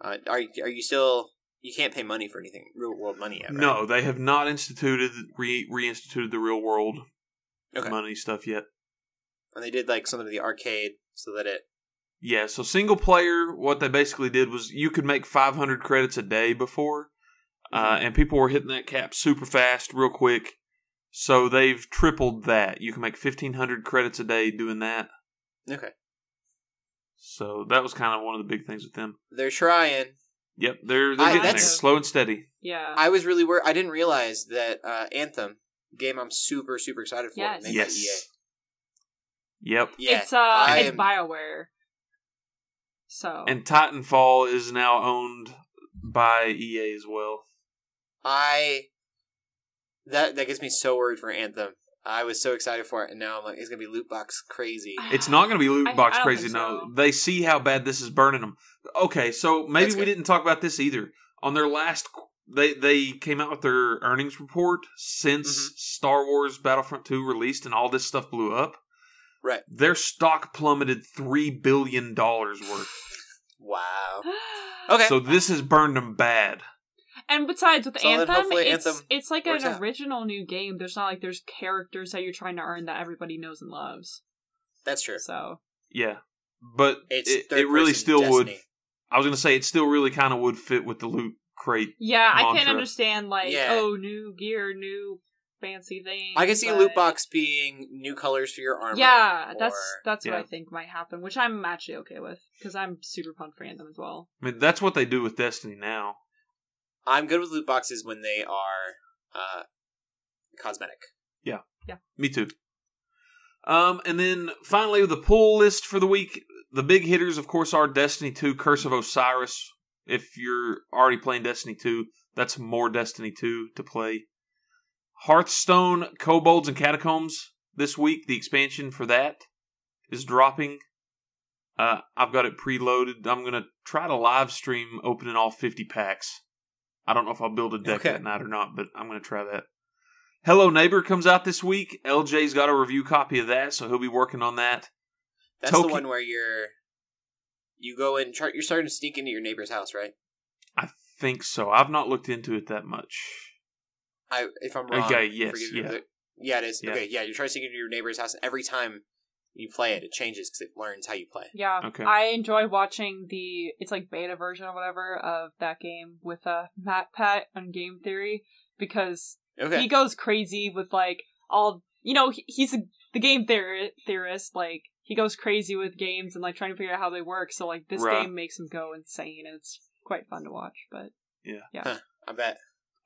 Uh, are you, are you still you can't pay money for anything real world money yet? Right? No, they have not instituted re reinstituted the real world Okay. money stuff yet. And they did like something to the arcade so that it. Yeah, so single player, what they basically did was you could make 500 credits a day before, uh, and people were hitting that cap super fast, real quick. So they've tripled that. You can make 1,500 credits a day doing that. Okay. So that was kind of one of the big things with them. They're trying. Yep, they're they're I- getting there, that's- slow and steady. Yeah. I was really worried. I didn't realize that uh, Anthem game. I'm super super excited for. Yes. Yes. EA. Yep. Yeah, it's uh I it's am- Bioware. So And Titanfall is now owned by EA as well. I that that gets me so worried for Anthem. I was so excited for it, and now I'm like, it's gonna be loot box crazy. It's not going to be loot box I don't crazy. think No, so. they see how bad this is burning them. Okay, so maybe That's we good. didn't talk about this either. On their last, they they came out with their earnings report since Mhm. Star Wars Battlefront Two released and all this stuff blew up. Right. Their stock plummeted three billion dollars worth. Wow. Okay. So this has burned them bad. And besides, with So Anthem, it's Anthem it's like an out. original new game. There's not like there's characters that you're trying to earn that everybody knows and loves. That's true. So Yeah, but It's it, it really person still would. I was going to say it still really kind of would fit with the loot crate. yeah, I can't understand like Yeah. oh new gear, new fancy thing. I can see but- loot box being new colors for your armor. Yeah, that's or- that's what Yeah. I think might happen, which I'm actually okay with because I'm super pumped for Anthem as well. I mean, that's what they do with Destiny now. I'm good with loot boxes when they are uh, cosmetic. Yeah. Yeah. Me too. Um, and then finally, the pull list for the week. The big hitters, of course, are Destiny 2, Curse of Osiris. If you're already playing Destiny 2, that's more Destiny 2 to play. Hearthstone, Kobolds, and Catacombs this week. The expansion for that is dropping. Uh, I've got it preloaded. I'm going to try to live stream opening all 50 packs. I don't know if I'll build a deck Okay. that night or not, but I'm going to try that. Hello Neighbor comes out this week. LJ's got a review copy of that, so he'll be working on that. That's the one where you're you go and try, you're starting to sneak into your neighbor's house, right? I think so. I've not looked into it that much. I if I'm wrong. Okay, yes, me, yeah. yeah, it is. Yeah. Okay, yeah, you're trying to sneak into your neighbor's house, every time you play it, it changes because it learns how you play. Yeah, Okay. I enjoy watching the it's like beta version or whatever of that game with uh, MatPat on Game Theory because Okay, he goes crazy with like all you know he, he's a, the game theor- theorist like he goes crazy with games and like trying to figure out how they work so like this Right. game makes him go insane and it's quite fun to watch but yeah, yeah, huh, I bet.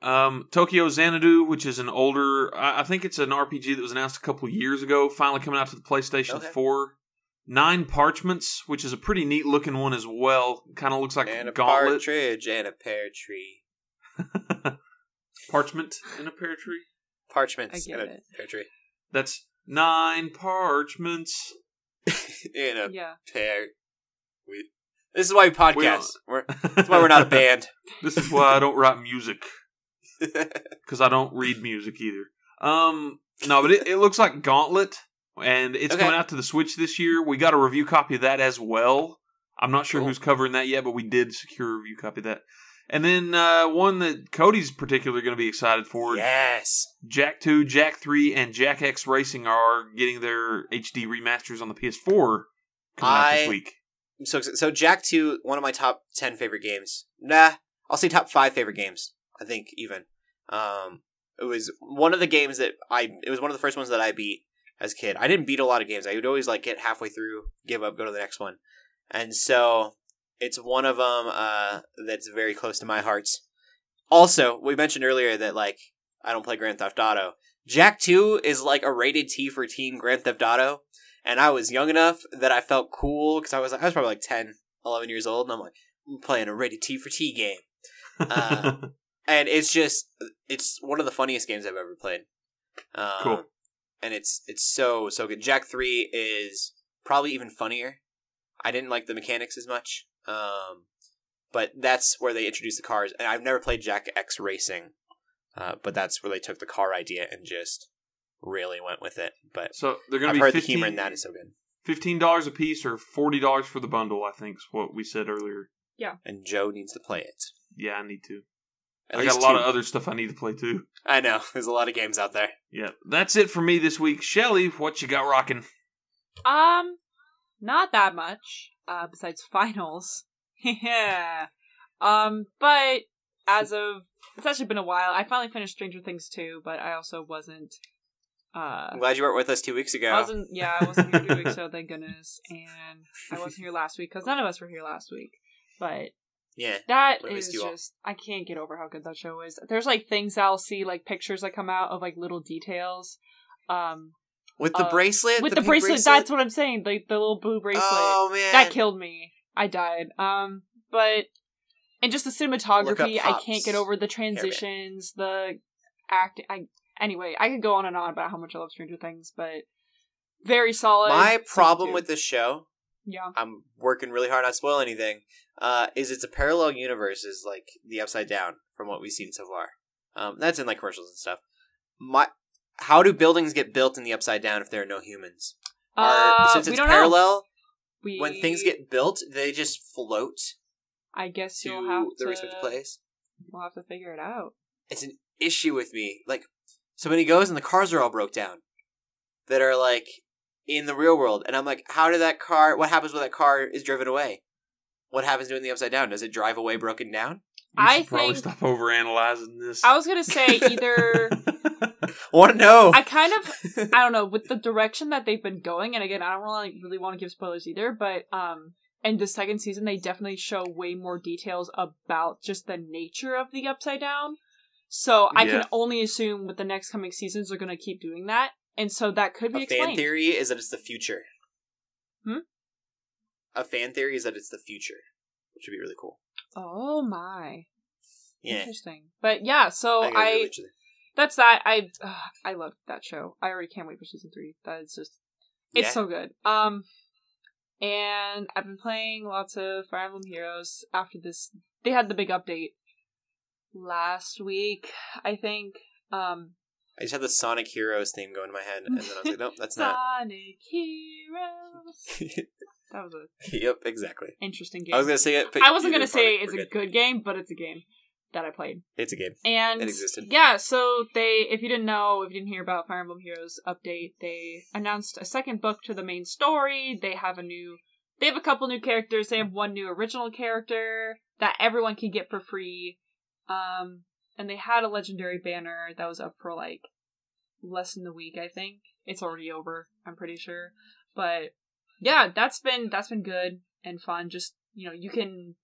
Um, Tokyo Xanadu, which is an older, I, I think it's an RPG that was announced a couple years ago, finally coming out to the PlayStation Okay. 4. Nine Parchments, which is a pretty neat looking one as well. Kind of looks like and a Gauntlet. partridge and a pear tree. Parchment and a pear tree. Parchments and a it. pear tree. That's nine parchments. in a yeah pear. We. This is why we We podcast. We're, that's why we're not a band. this is why I don't write music. because I don't read music either. Um, no, but it, it looks like Gauntlet, and it's Okay. coming out to the Switch this year. We got a review copy of that as well. I'm not sure Cool. who's covering that yet, but we did secure a review copy of that. And then uh, one that Cody's particularly going to be excited for: yes. Jak Two, Jak Three, and Jak X Racing are getting their HD remasters on the PS4 coming out this week. I'm so excited. So Jak Two, one of my top ten favorite games. Nah, I'll say top five favorite games. I think even. Um, it was one of the games that I. It was one of the first ones that I beat as a kid. I didn't beat a lot of games. I would always like get halfway through, give up, go to the next one, and so it's one of them uh, that's very close to my heart. Also, we mentioned earlier that like I don't play Grand Theft Auto. Jak Two is like a rated T for teen Grand Theft Auto and I was young enough that I felt cool because I was like I was probably like 10, 11 years old, and I'm like I'm playing a rated T for T game, uh, and it's just it's one of the funniest games I've ever played. Um, Cool. and it's it's so so good. Jak Three is probably even funnier. I didn't like the mechanics as much, um, but that's where they introduced the cars. And I've never played Jak X Racing, uh, but that's where they took the car idea and just really went with it. But so they're going to be heard 15, the humor in that is so good. fifteen dollars a piece or forty dollars for the bundle. I think is what we said earlier. Yeah. And Joe needs to play it. Yeah, I need to. At I least got a lot two. of other stuff I need to play too. I know there's a lot of games out there. Yeah, that's it for me this week. Shelly, what you got rocking? um not that much uh besides finals yeah um but as of it's actually been a while i finally finished stranger things 2 but i also wasn't Uh, I'm glad you weren't with us two weeks ago. I wasn't. Yeah, I wasn't here two weeks ago. Thank goodness, and I wasn't here last week because none of us were here last week. But yeah. That is I missed is you all. just I can't get over how good that show is. There's like things I'll see, like pictures that come out of like little details. Um, With the uh, bracelet? with the, pink bracelet, that's what I'm saying. Like the little blue bracelet Oh, man. that killed me. I died. Um, but and just the cinematography, I can't get over the transitions, the act. I anyway, I could go on and on about how much I love Stranger Things, but very solid. My problem with this show, yeah, I'm working really hard not to spoil anything, uh, is it's a parallel universe, is like the Upside Down from what we've seen so far. Um, that's in like commercials and stuff. My, how do buildings get built in the Upside Down if there are no humans? Are, uh, since we it's don't parallel, We, when things get built, they just float I guess to you'll have the to. respective place. We'll have to figure it out. it's an issue with me. Like, so when he goes and the cars are all broke down, that are like in the real world, and I'm like, how did that car? What happens when that car is driven away? What happens doing the upside down? Does it drive away broken down? You I should probably think- stop overanalyzing this. I was gonna say either. I want to know. I kind of I don't know with the direction that they've been going, and again, I don't really really want to give spoilers either, but um, in the second season, they definitely show way more details about just the nature of the Upside Down. So I can only assume with the next coming seasons they're going to keep doing that, and so that could be a fan theory is that it's the future. Hmm? A fan theory is that it's the future, which would be really cool. Oh my, Yeah. interesting. But yeah, so I, I, gotta reach it. that's that. I uh, I love that show. I already can't wait for season three. That is just it's Yeah. so good. Um, and I've been playing lots of Fire Emblem Heroes after this. They had the big update last week, I think. Um, I just had the Sonic Heroes theme going in my head, and then I was like, nope, that's not. Sonic Heroes. That was a yep, exactly. interesting game. I was gonna say it. But I wasn't gonna say it's a We're good game, but it's a game that I played. It's a game. And It existed. yeah, so they, if you didn't know, if you didn't hear about Fire Emblem Heroes update, they announced a second book to the main story. They have a new, they have a couple new characters. They have one new original character that everyone can get for free. Um, and they had a legendary banner that was up for like less than a week. I think it's already over. I'm pretty sure, but yeah, that's been that's been good and fun. Just you know, you can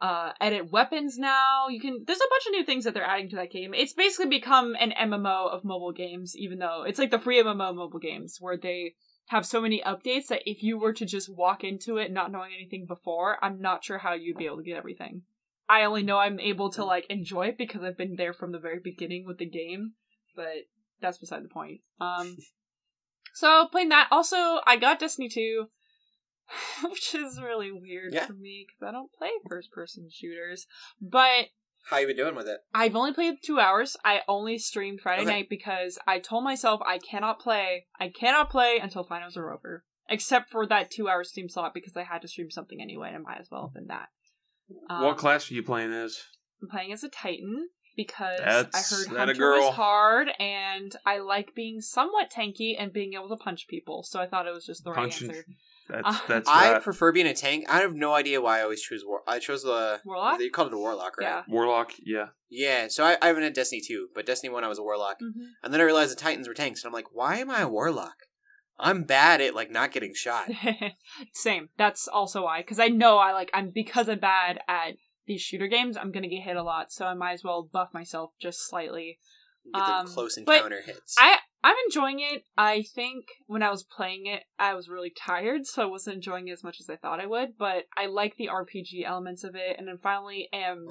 uh edit weapons now. You can there's a bunch of new things that they're adding to that game. It's basically become an MMO of mobile games, even though it's like the free MMO mobile games where they have so many updates that if you were to just walk into it not knowing anything before, I'm not sure how you'd be able to get everything. I only know I'm able to like enjoy it because I've been there from the very beginning with the game, but that's beside the point. Um so playing that. Also, I got Destiny 2, which is really weird Yeah. for me because I don't play first person shooters. But How you been doing with it? I've only played two hours. I only streamed Friday Okay. night because I told myself I cannot play. I cannot play until finals are over. Except for that two hour stream slot because I had to stream something anyway, and I might as well have been that. Um, what class are you playing as? I'm playing as a Titan because That's- I heard that a Hunter girl. was hard, and I like being somewhat tanky and being able to punch people. So I thought it was just the right answer. That's Uh, that's I prefer being a tank. I have no idea why I always choose war. I chose the Warlock. You called it a warlock, right? Yeah. Warlock. Yeah. Yeah. So I, I haven't had Destiny two, but Destiny one I was a warlock, hmm and then I realized the Titans were tanks, and I'm like, why am I a warlock? I'm bad at like not getting shot. Same. That's also why, because I know I like I'm because I'm bad at these shooter games. I'm gonna get hit a lot, so I might as well buff myself just slightly. Get the Um, close encounter hits. I I'm enjoying it. I think when I was playing it, I was really tired, so I wasn't enjoying it as much as I thought I would. But I like the RPG elements of it, and then finally am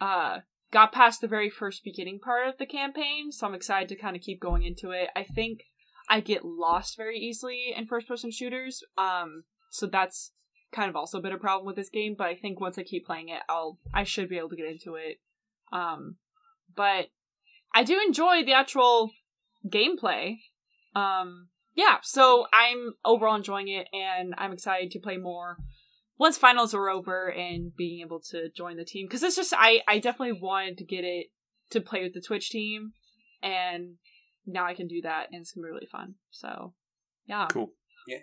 uh got past the very first beginning part of the campaign, so I'm excited to kind of keep going into it. I think I get lost very easily in first person shooters, um, so that's kind of also been a problem with this game. But I think once I keep playing it, I'll I should be able to get into it. Um, but I do enjoy the actual gameplay. Um, yeah, so I'm overall enjoying it, and I'm excited to play more once finals are over and being able to join the team because it's just I I definitely wanted to get it to play with the Twitch team, and now I can do that, and it's gonna be really fun. So, yeah, Cool. Yeah.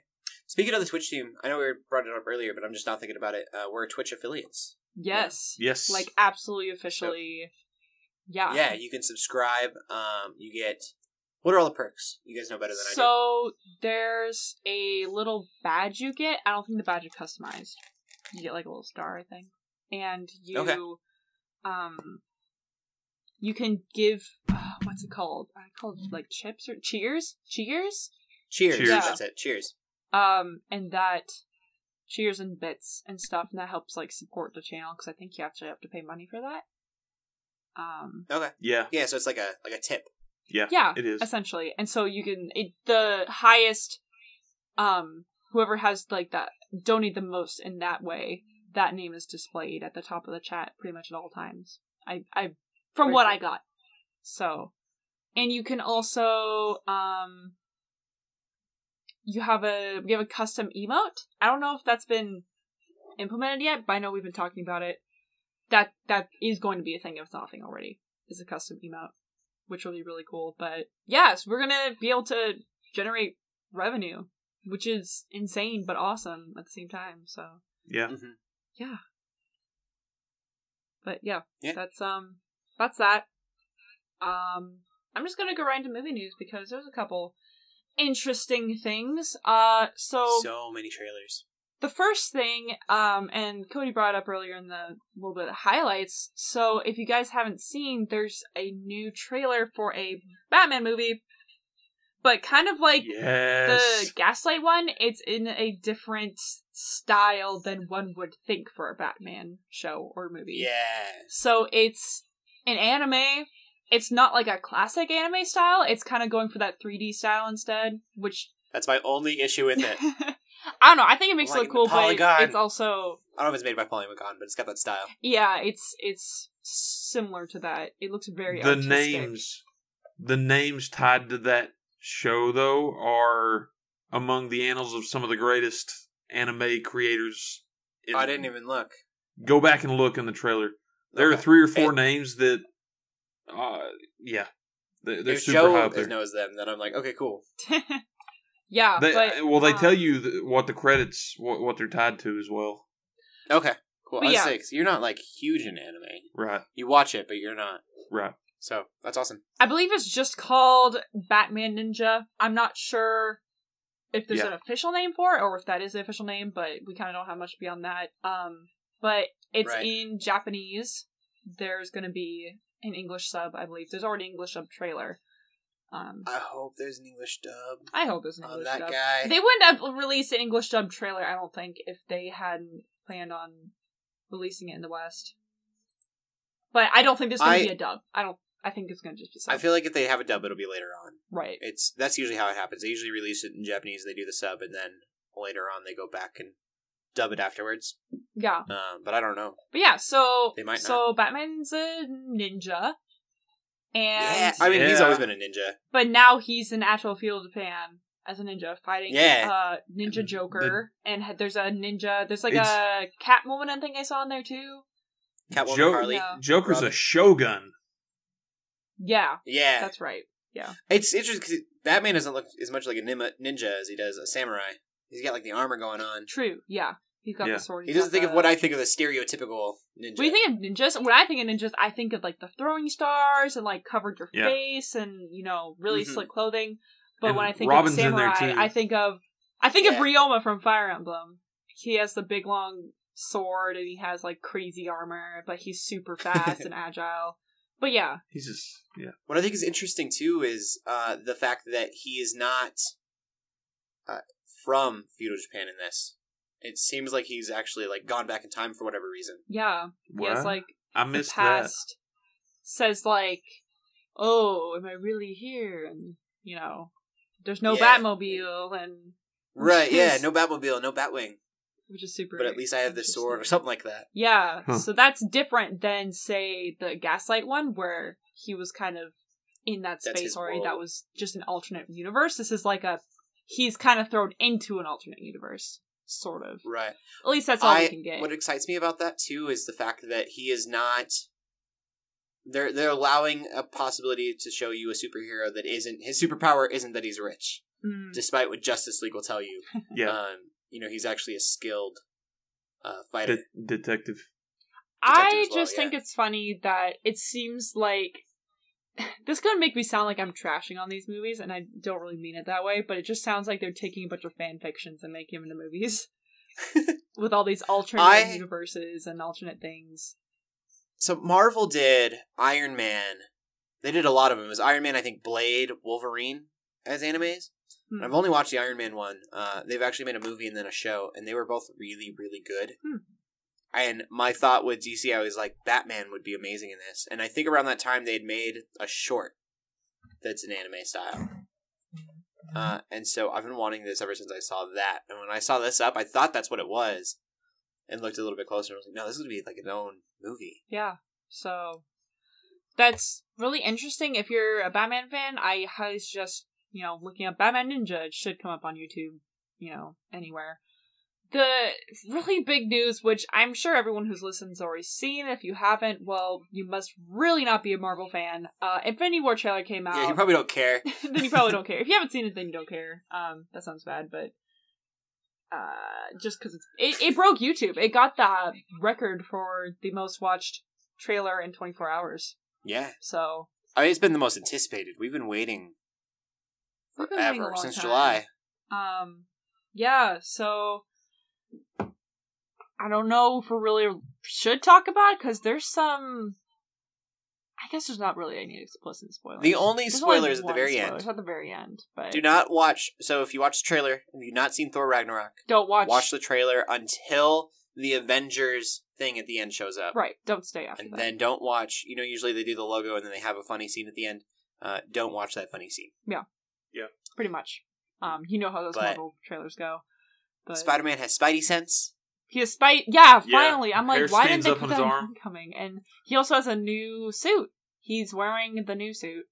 Speaking of the Twitch team, I know we brought it up earlier, but I'm just not thinking about it. Uh, we're Twitch affiliates. yes, Yes. like absolutely officially, yeah, Yeah, you can subscribe. Um, you get What are all the perks? You guys know better than I do. So there's a little badge you get. I don't think the badge is customized. You get like a little star, I think, and you, Okay. um, you can give uh, what's it called? I called it like chips or cheers, cheers, Cheers. Cheers. Yeah. That's it. Cheers. um, and that cheers and bits and stuff, and that helps like support the channel because I think you actually have to pay money for that. Um, Okay. Yeah, Yeah, so it's like a like a tip. yeah, yeah it is. essentially and so you can it, the highest um whoever has like that donate the most in that way that name is displayed at the top of the chat pretty much at all times i i from Very what cool. i got so and you can also um you have a we have a custom emote i don't know if that's been implemented yet but i know we've been talking about it that that is going to be a thing if it's not a thing already is a custom emote which will be really cool. But yes, we're gonna be able to generate revenue, which is insane but awesome at the same time. So, Yeah, Mm-hmm. but yeah, Yeah. that's um, that's that. Um, I'm just gonna go right into movie news because there's a couple interesting things. Uh, so So many trailers. the first thing, um, and Cody brought up earlier in the little bit of highlights. So if you guys haven't seen, there's a new trailer for a Batman movie, but kind of like yes. the Gaslight one, it's in a different style than one would think for a Batman show or movie. Yeah. So it's an anime. It's not like a classic anime style. It's kind of going for that 3D style instead, which That's my only issue with it. I don't know. I think it makes Like it look cool, polygon. but it's also I don't know if it's made by Polygon, but it's got that style. yeah, it's it's similar to that. It looks very the artistic. names, the names tied to that show though are among the annals of some of the greatest anime creators. in- I didn't even look. go back and look in the trailer. There are three or four And- names that, uh, yeah, they're, they're if super high Joe up there. knows them, then I'm like, okay, cool. yeah, They, but well, they um, tell you th- what the credits, what, what they're tied to as well. Okay, cool. But I was yeah. like, you're not like huge in anime. Right, You watch it, but you're not. right. So that's awesome. I believe it's just called Batman Ninja. I'm not sure if there's Yeah. an official name for it or if that is the official name, but we kind of don't have much beyond that. Um, but it's Right. in Japanese. There's going to be an English sub, I believe. There's already an English sub trailer. Um, I hope there's an English dub I hope there's an English that dub. guy. They wouldn't have released an English dub trailer, I don't think, if they hadn't planned on releasing it in the West. But I don't think there's going to be a dub. I don't. I think it's going to just be. Sub. I feel like if they have a dub, it'll be later on. right. It's that's usually how it happens. They usually release it in Japanese, they do the sub, and then later on they go back and dub it afterwards. Yeah. Um, but I don't know. But yeah, so They might so Batman's a ninja, and yeah, I mean he's Yeah. always been a ninja. but now he's in actual field of Japan as a ninja fighting Yeah. uh ninja The- Joker, and ha- there's a ninja. There's like It's- a Catwoman. I think I saw in there too. Catwoman Jo- Harley. Yeah. Joker's Robin. a shogun. Yeah, Yeah, that's right. Yeah, it's interesting because Batman doesn't look as much like a nim- ninja as he does a samurai. He's got like the armor going on. true. Yeah, he's got Yeah. the sword. He doesn't got think of what I think of the stereotypical ninja. When you think of ninjas, when I think of ninjas, I think of like the throwing stars and like covered your Yeah. face and you know really Mhm. slick clothing. But And when I think Robin's of there, samurai. I think of I think Yeah. of Ryoma from Fire Emblem. He has the big long sword and he has like crazy armor, but he's super fast and agile. But yeah, He's just yeah. What I think is interesting too is uh, the fact that he is not uh, from feudal Japan in this. It seems like he's actually like gone back in time for whatever reason. yeah, he has like I the missed that. past says like, "Oh, am I really here?" And you know, there's no Yeah. Batmobile, and Right? Yeah. No Batmobile, no Batwing, which is super. but at least I have this sword or something like that. Yeah, Huh. so that's different than say the Gaslight one, where he was kind of in that space his already. world. That was just an alternate universe. This is like a he's kind of thrown into an alternate universe, sort of. Right. At least that's all I we can get. what excites me about that too is the fact that he is not. They're they're allowing a possibility to show you a superhero that isn't his superpower isn't that he's rich, Mm. despite what Justice League will tell you. Yeah, Um, you know he's actually a skilled uh, fighter. De- detective. I detective as well, just think it's funny that it seems like this could make me sound like I'm trashing on these movies, and I don't really mean it that way, but it just sounds like they're taking a bunch of fan fictions and making them into movies with all these alternate I- universes and alternate things. So Marvel did Iron Man. They did a lot of them. It was Iron Man, I think, Blade, Wolverine as animes. Hmm. I've only watched the Iron Man one. Uh, they've actually made a movie and then a show, and they were both really, really good. Hmm. And my thought with DC, I was like, Batman would be amazing in this. And I think around that time they'd made a short that's an anime style. Uh, and so I've been wanting this ever since I saw that. And when I saw this up, I thought that's what it was, and looked a little bit closer. and was like, no, this is gonna be like an own movie. Yeah. So that's really interesting. If you're a Batman fan, I highly suggest, you know, looking up Batman Ninja. It should come up on YouTube, you know, anywhere. The really big news, which I'm sure everyone who's listened has already seen. If you haven't, well, you must really not be a Marvel fan. Uh, Infinity War trailer came out. Yeah, you probably don't care. then you probably don't care. If you haven't seen it, then you don't care. Um, that sounds bad, but uh, just because it, it broke YouTube. It got the record for the most watched trailer in 24 hours. Yeah, So I mean, it's been the most anticipated. We've been waiting we've been waiting forever since time. July. Um, yeah. So I don't know if we really should talk about it because there's some. I guess there's not really any explicit spoilers. The only There's spoilers at the very spoiler. end. It's at the very end, but Do not watch. So if you watch the trailer and you've not seen Thor Ragnarok, don't watch. watch the trailer until the Avengers thing at the end shows up. right. Don't stay after And that. then don't watch. You know, usually they do the logo and then they have a funny scene at the end. Uh, don't watch that funny scene. Yeah. Yeah. Pretty much. Um, you know how those But- Marvel trailers go. But Spider Man has Spidey sense. he has spite. Yeah, Yeah, finally. I'm like, hair why didn't they up put on that arm. coming? And he also has a new suit. He's wearing the new suit,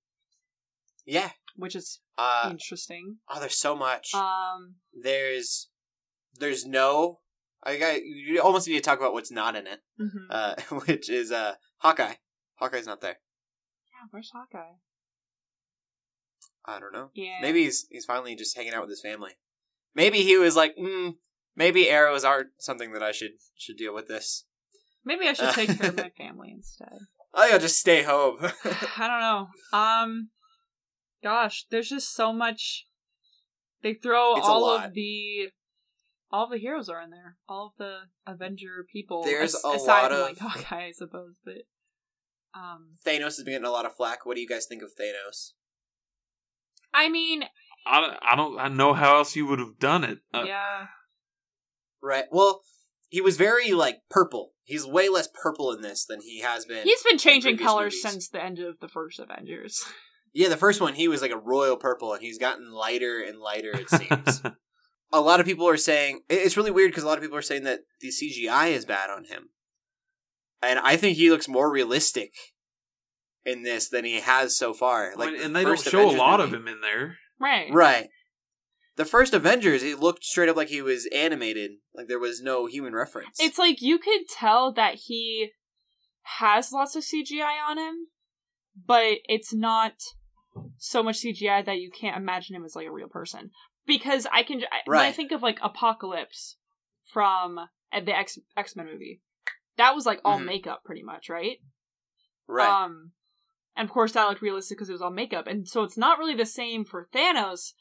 Yeah. which is Uh, interesting. oh, there's so much. Um, there's, there's no. I got. You almost need to talk about what's not in it. mhm. Uh, which is uh Hawkeye. Hawkeye's not there. yeah, where's Hawkeye? I don't know. Yeah, Maybe he's he's finally just hanging out with his family. Maybe he was like, mm, maybe arrows aren't something that I should should deal with this. Maybe I should take care of my family instead. I think I'll just stay home. I don't know. Um, gosh, there's just so much. They throw It's all of the, all of the heroes are in there. All of the Avenger people. There's as- a aside lot from, of- like Hawkeye, I suppose, but um, Thanos has been getting a lot of flack. What do you guys think of Thanos? I mean, I don't, I don't I know how else you would have done it. Uh, yeah, Right. Well, he was very like purple. He's way less purple in this than he has been. he's been changing colors movies. since the end of the first Avengers. yeah, the first one he was like a royal purple, and he's gotten lighter and lighter. It seems. a lot of people are saying it's really weird because a lot of people are saying that the CGI is bad on him, and I think he looks more realistic in this than he has so far. I Like, mean, and they don't show Avengers a lot movie- of him in there. Right. right? The first Avengers, it looked straight up like he was animated, like there was no human reference. It's like you could tell that he has lots of CGI on him, but it's not so much CGI that you can't imagine him as like a real person. Because I can, I, when I think of like Apocalypse from uh, the X X Men movie, that was like all Mhm. makeup pretty much, right? right. Um, and of course that looked realistic because it was all makeup, and so it's not really the same for Thanos,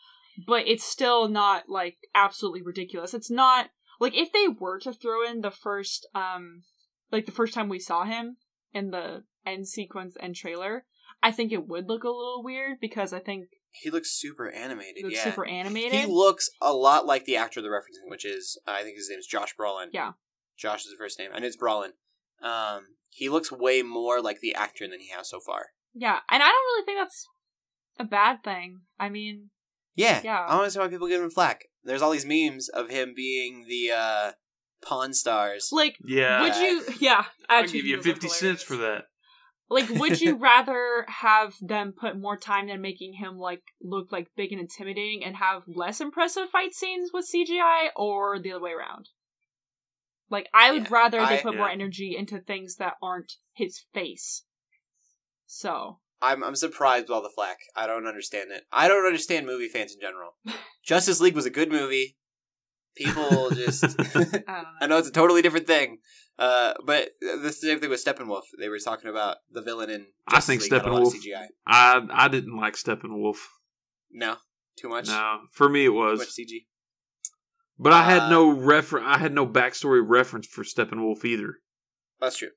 but it's still not like absolutely ridiculous. It's not like if they were to throw in the first, um, like the first time we saw him in the end sequence and trailer, I think it would look a little weird because I think he looks super animated. looks yeah. super animated. He looks a lot like the actor they're referencing, which is I think his name is Josh Brolin. Yeah. Josh is the first name, and it's Brolin. Um, he looks way more like the actor than he has so far. Yeah, and I don't really think that's a bad thing. I mean, Yeah, Yeah. I don't understand why people give him flack. There's all these memes of him being the uh, Pawn Stars. like, Yeah. would you? Yeah, I'll give you 50 cents for that. Like, would you rather have them put more time than making him like look like big and intimidating and have less impressive fight scenes with CGI, or the other way around? Like, I would Yeah, rather they I- put more energy into things that aren't his face. So, I'm I'm surprised with all the flack. I don't understand it. I don't understand movie fans in general. Justice League was a good movie. People just. I don't know. I know it's a totally different thing, uh, but the same thing with Steppenwolf. They were talking about the villain in. I think League had a lot of Steppenwolf- CGI. I I didn't like Steppenwolf. No, too much. No, for me it was too was. much CG. But I had Uh, no refer. I had no backstory reference for Steppenwolf either. That's true.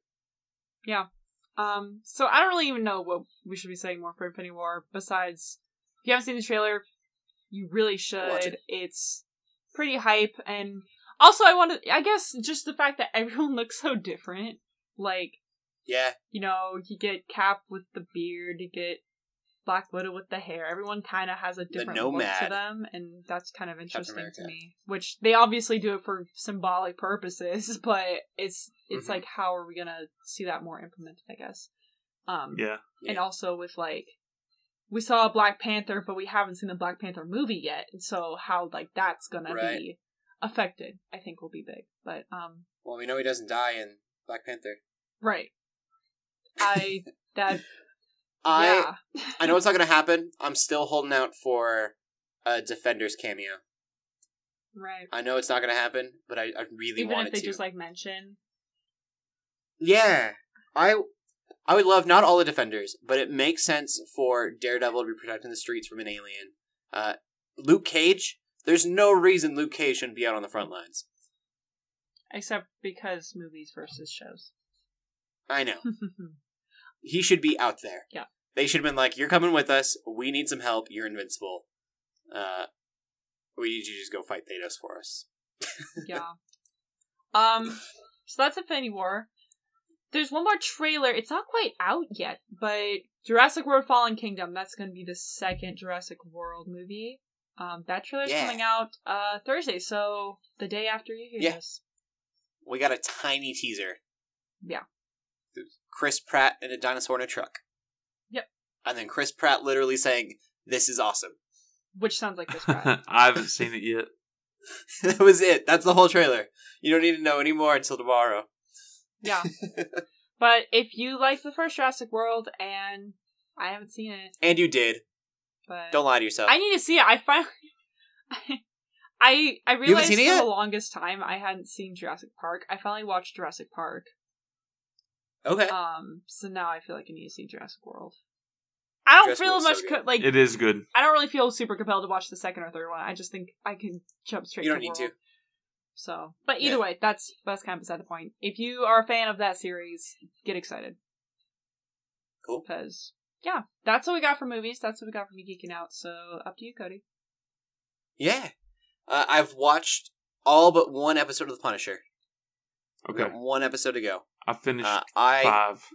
Um, so I don't really even know what we should be saying more for Infinity War besides if you haven't seen the trailer, you really should. it. It's pretty hype and also I want to I guess just the fact that everyone looks so different. Like, Yeah, you know, you get Cap with the beard, you get Black Widow with the hair. Everyone kind of has a different look to them, and that's kind of interesting to me. Which they obviously do it for symbolic purposes, but it's it's Mhm. like how are we gonna see that more implemented? I guess. Um, Yeah, and Yeah. also with like we saw Black Panther, but we haven't seen the Black Panther movie yet, and so how like that's gonna Right. be affected, I think will be big. But um, Well, we know he doesn't die in Black Panther. right, I that I yeah. I know it's not going to happen. I'm still holding out for a Defenders cameo. right. I know it's not going to happen, but I, I really Even want if they to. just like mention, Yeah, I I would love not all the Defenders, but it makes sense for Daredevil to be protecting the streets from an alien. Uh, Luke Cage. There's no reason Luke Cage shouldn't be out on the front lines. except because movies versus shows. I know he should be out there. Yeah. They should have been like, "You're coming with us. We need some help. You're invincible. Uh, we need you to just go fight Thanos for us." yeah. Um. So that's Infinity War. There's one more trailer. It's not quite out yet, but Jurassic World: Fallen Kingdom. That's going to be the second Jurassic World movie. Um, that trailer's Yeah. coming out uh Thursday, so the day after you hear Yeah. this. We got a tiny teaser. Yeah. Chris Pratt and a dinosaur in a truck. Yep. And then Chris Pratt literally saying, "This is awesome." Which sounds like Chris Pratt. I haven't seen it yet. that was it. That's the whole trailer. You don't need to know anymore until tomorrow. yeah. But if you like the first Jurassic World, and I haven't seen it, And you did. but Don't lie to yourself. I need to see it. I finally, I I haven't realized seen it for yet? the longest time I hadn't seen Jurassic Park. I finally watched Jurassic Park. okay. Um, so now I feel like I need to see Jurassic World. I don't feel World's so much co- like It is good. I don't really feel super compelled to watch the second or third one. I just think I can jump straight. You don't to need World. to. So, but either Yeah. way, that's that's kind of beside the point. If you are a fan of that series, get excited. Cool. Because yeah, that's what we got for movies. That's what we got for me geeking out. So up to you, Cody. Yeah. Uh, I've watched all but one episode of The Punisher. We Okay, got one episode to go. I finished Uh, I five.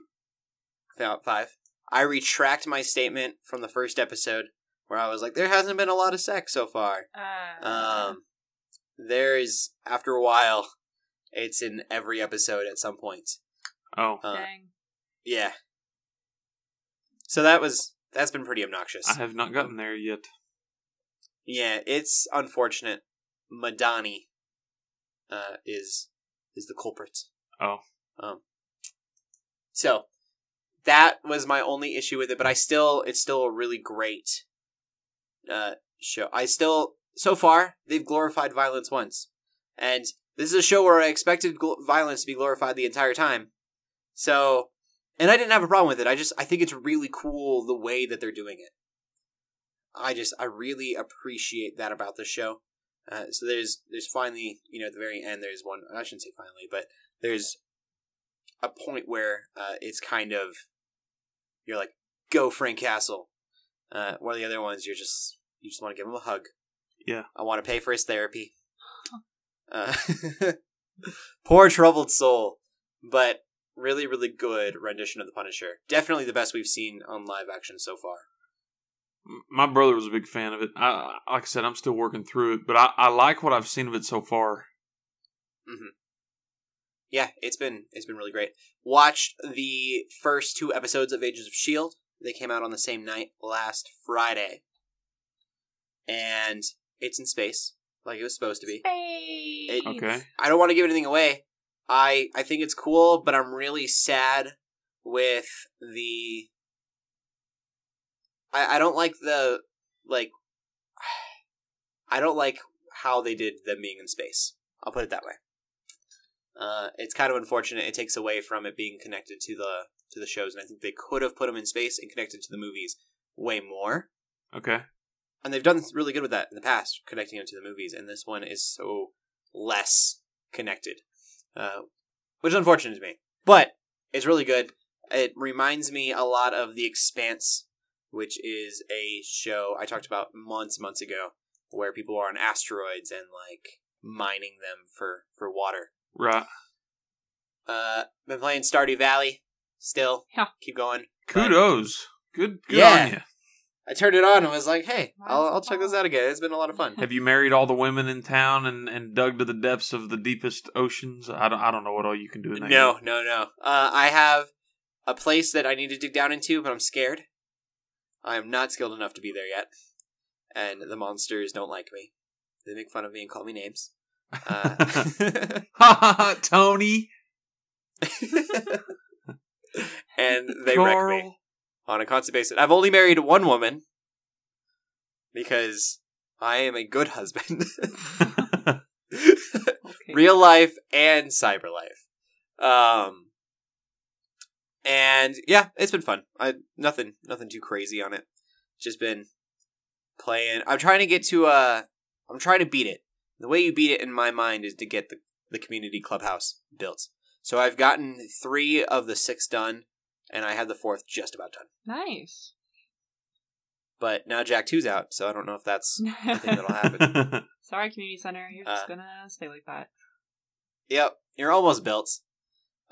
found five. I retract my statement from the first episode where I was like, there hasn't been a lot of sex so far. Uh, Um, there's after a while, it's in every episode at some point. Oh, Uh, dang. yeah. So that was that's been pretty obnoxious. I have not gotten there yet. Yeah, it's unfortunate. Madani uh, is is the culprit. Oh, Um, so that was my only issue with it, but I still it's still a really great uh, show. I still so far they've glorified violence once, and this is a show where I expected gl- violence to be glorified the entire time. So, and I didn't have a problem with it. I just I think it's really cool the way that they're doing it. I just I really appreciate that about the show. Uh, so there's there's finally you know at the very end there's one I shouldn't say finally but there's a point where uh, it's kind of you're like go Frank Castle. Uh, one of the other ones you're just you just want to give him a hug. Yeah. I want to pay for his therapy. Uh, poor troubled soul, but really really good rendition of the Punisher. Definitely the best we've seen on live action so far. My brother was a big fan of it. I, like I said, I'm still working through it, but I, I like what I've seen of it so far. Yeah, it's been it's been really great. Watched the first two episodes of Agents of SHIELD. They came out on the same night last Friday, and it's in space like it was supposed to be. Space. Okay. I don't want to give anything away. I I think it's cool, but I'm really sad with the. I I don't like the like. I don't like how they did them being in space. I'll put it that way. Uh, it's kind of unfortunate. It takes away from it being connected to the to the shows, and I think they could have put them in space and connected to the movies way more. Okay. And they've done really good with that in the past, connecting them to the movies. And this one is so less connected, uh, which is unfortunate to me. But it's really good. It reminds me a lot of The Expanse, which is a show I talked about months, months ago, where people are on asteroids and like mining them for for water. Right. Uh, been playing Stardew Valley. Still, Yeah. keep going. Kudos. Good. Good Yeah. on you. I turned it on and was like, "Hey, I'll, I'll check this out again." It's been a lot of fun. Have you married all the women in town and, and dug to the depths of the deepest oceans? I don't, I don't know what all you can do in that No, game. no, no. Uh, I have a place that I need to dig down into, but I'm scared. I am not skilled enough to be there yet, and the monsters don't like me. They make fun of me and call me names. Uh, Ha ha ha, Tony. and they wreck me on a constant basis. I've only married one woman because I am a good husband. Okay. real life and cyber life. Um, and yeah, it's been fun. I nothing, nothing too crazy on it. Just been playing. I'm trying to get to uh, I'm trying to beat it. The way you beat it in my mind is to get the the community clubhouse built. So I've gotten three of the six done, and I have the fourth just about done. Nice. But now Jak 2's out, so I don't know if that's a thing that'll happen. Sorry, community center. You're just Uh, gonna stay like that. Yep, you're almost built.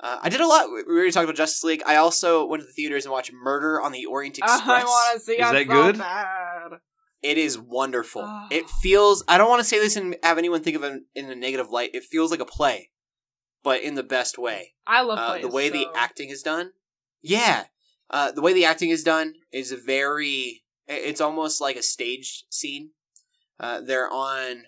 Uh, I did a lot. We already talked about Justice League. I also went to the theaters and watched Murder on the Orient Express. I want to see Is it that so good? bad. It is wonderful. Oh. It feels. I don't want to say this and have anyone think of it in a negative light. It feels like a play, but in the best way. I love Uh, plays, the way the acting is done. Yeah, uh, the way the acting is done is very. It's almost like a staged scene. Uh, they're on.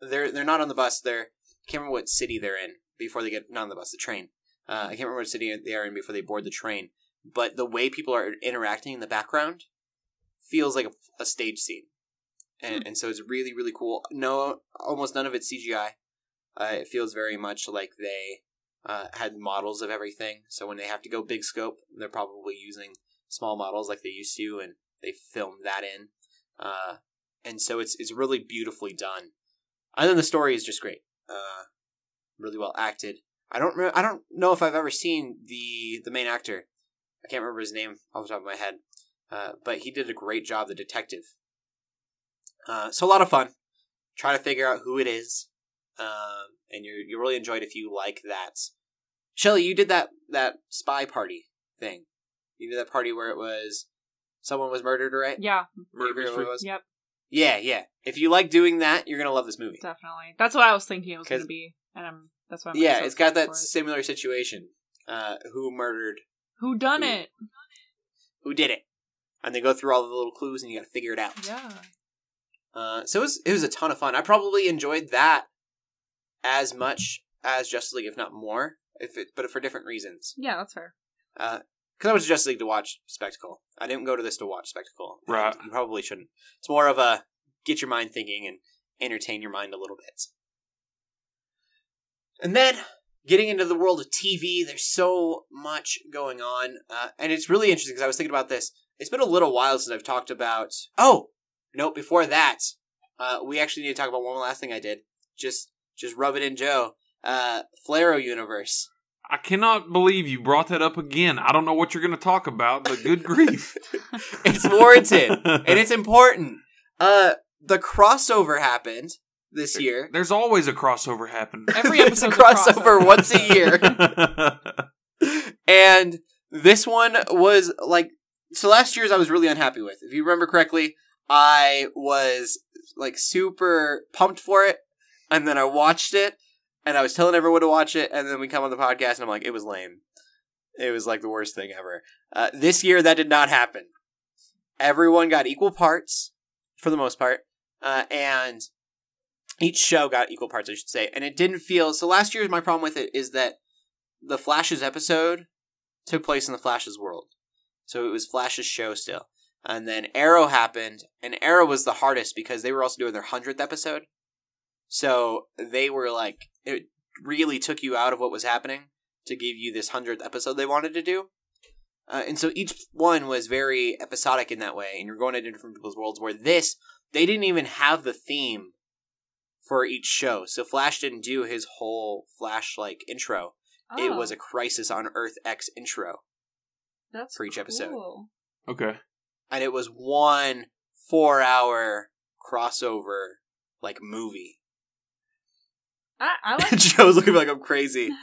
They're they're not on the bus. They're I can't remember what city they're in before they get not on the bus, the train. Uh, I can't remember what city they are in before they board the train. But the way people are interacting in the background feels like a, a stage scene, and and so it's really really cool. No, almost none of it's CGI. Uh, it feels very much like they uh, had models of everything. So when they have to go big scope, they're probably using small models like they used to, and they film that in. Uh, and so it's it's really beautifully done. And then the story is just great. Uh, really well acted. I don't re- I don't know if I've ever seen the the main actor. I can't remember his name off the top of my head, uh, but he did a great job. The detective. Uh, so a lot of fun. Try to figure out who it is, um, and you you really enjoyed if you like that. Shelly, you did that that spy party thing. You did that party where it was someone was murdered, right? Yeah. Murder You forget what mystery. it was? Yep. Yeah, yeah. If you like doing that, you're gonna love this movie. Definitely. That's what I was thinking it was 'Cause- gonna be, and I'm. That's why. I'm Yeah, so it's got that it. similar situation. Uh, who murdered? Who done Who- it? Who did it? And they go through all the little clues, and you got to figure it out. Yeah. Uh, so it was it was a ton of fun. I probably enjoyed that as much as Justice League, if not more. If it, but for different reasons. Yeah, that's fair. Because I went to Justice League to watch spectacle. I didn't go to this to watch spectacle. Right. You probably shouldn't. It's more of a get your mind thinking and entertain your mind a little bit. And then getting into the world of TV, there's so much going on, uh, and it's really interesting because I was thinking about this. It's been a little while since I've talked about. Oh no! Before that, uh, we actually need to talk about one last thing I did. Just, just rub it in, Joe. Uh, Flarrow Universe. I cannot believe you brought that up again. I don't know what you're going to talk about, but good grief. It's warranted and it's important. Uh, the crossover happened this year. There's always a crossover happen. Every episode a episode's a crossover crossover. once a year. and this one was like so last year's I was really unhappy with. If you remember correctly, I was like super pumped for it and then I watched it and I was telling everyone to watch it and then we come on the podcast and I'm like it was lame. It was like the worst thing ever. Uh, this year that did not happen. Everyone got equal parts for the most part. Uh, and each show got equal parts, I should say, and it didn't feel. So last year's my problem with it is that the Flash's episode took place in the Flash's world, so it was Flash's show still, and then Arrow happened, and Arrow was the hardest because they were also doing their hundredth episode, So they were like, it really took you out of what was happening to give you this hundredth episode they wanted to do. Uh, and so each one was very episodic in that way, and you're going into different people's worlds. Where this, they didn't even have the theme for each show. So Flash didn't do his whole Flash like intro. It was Oh, a Crisis on Earth X intro, that's for each episode. Okay. and it was one four hour crossover like movie. I, I like. Joe's looking like I'm crazy.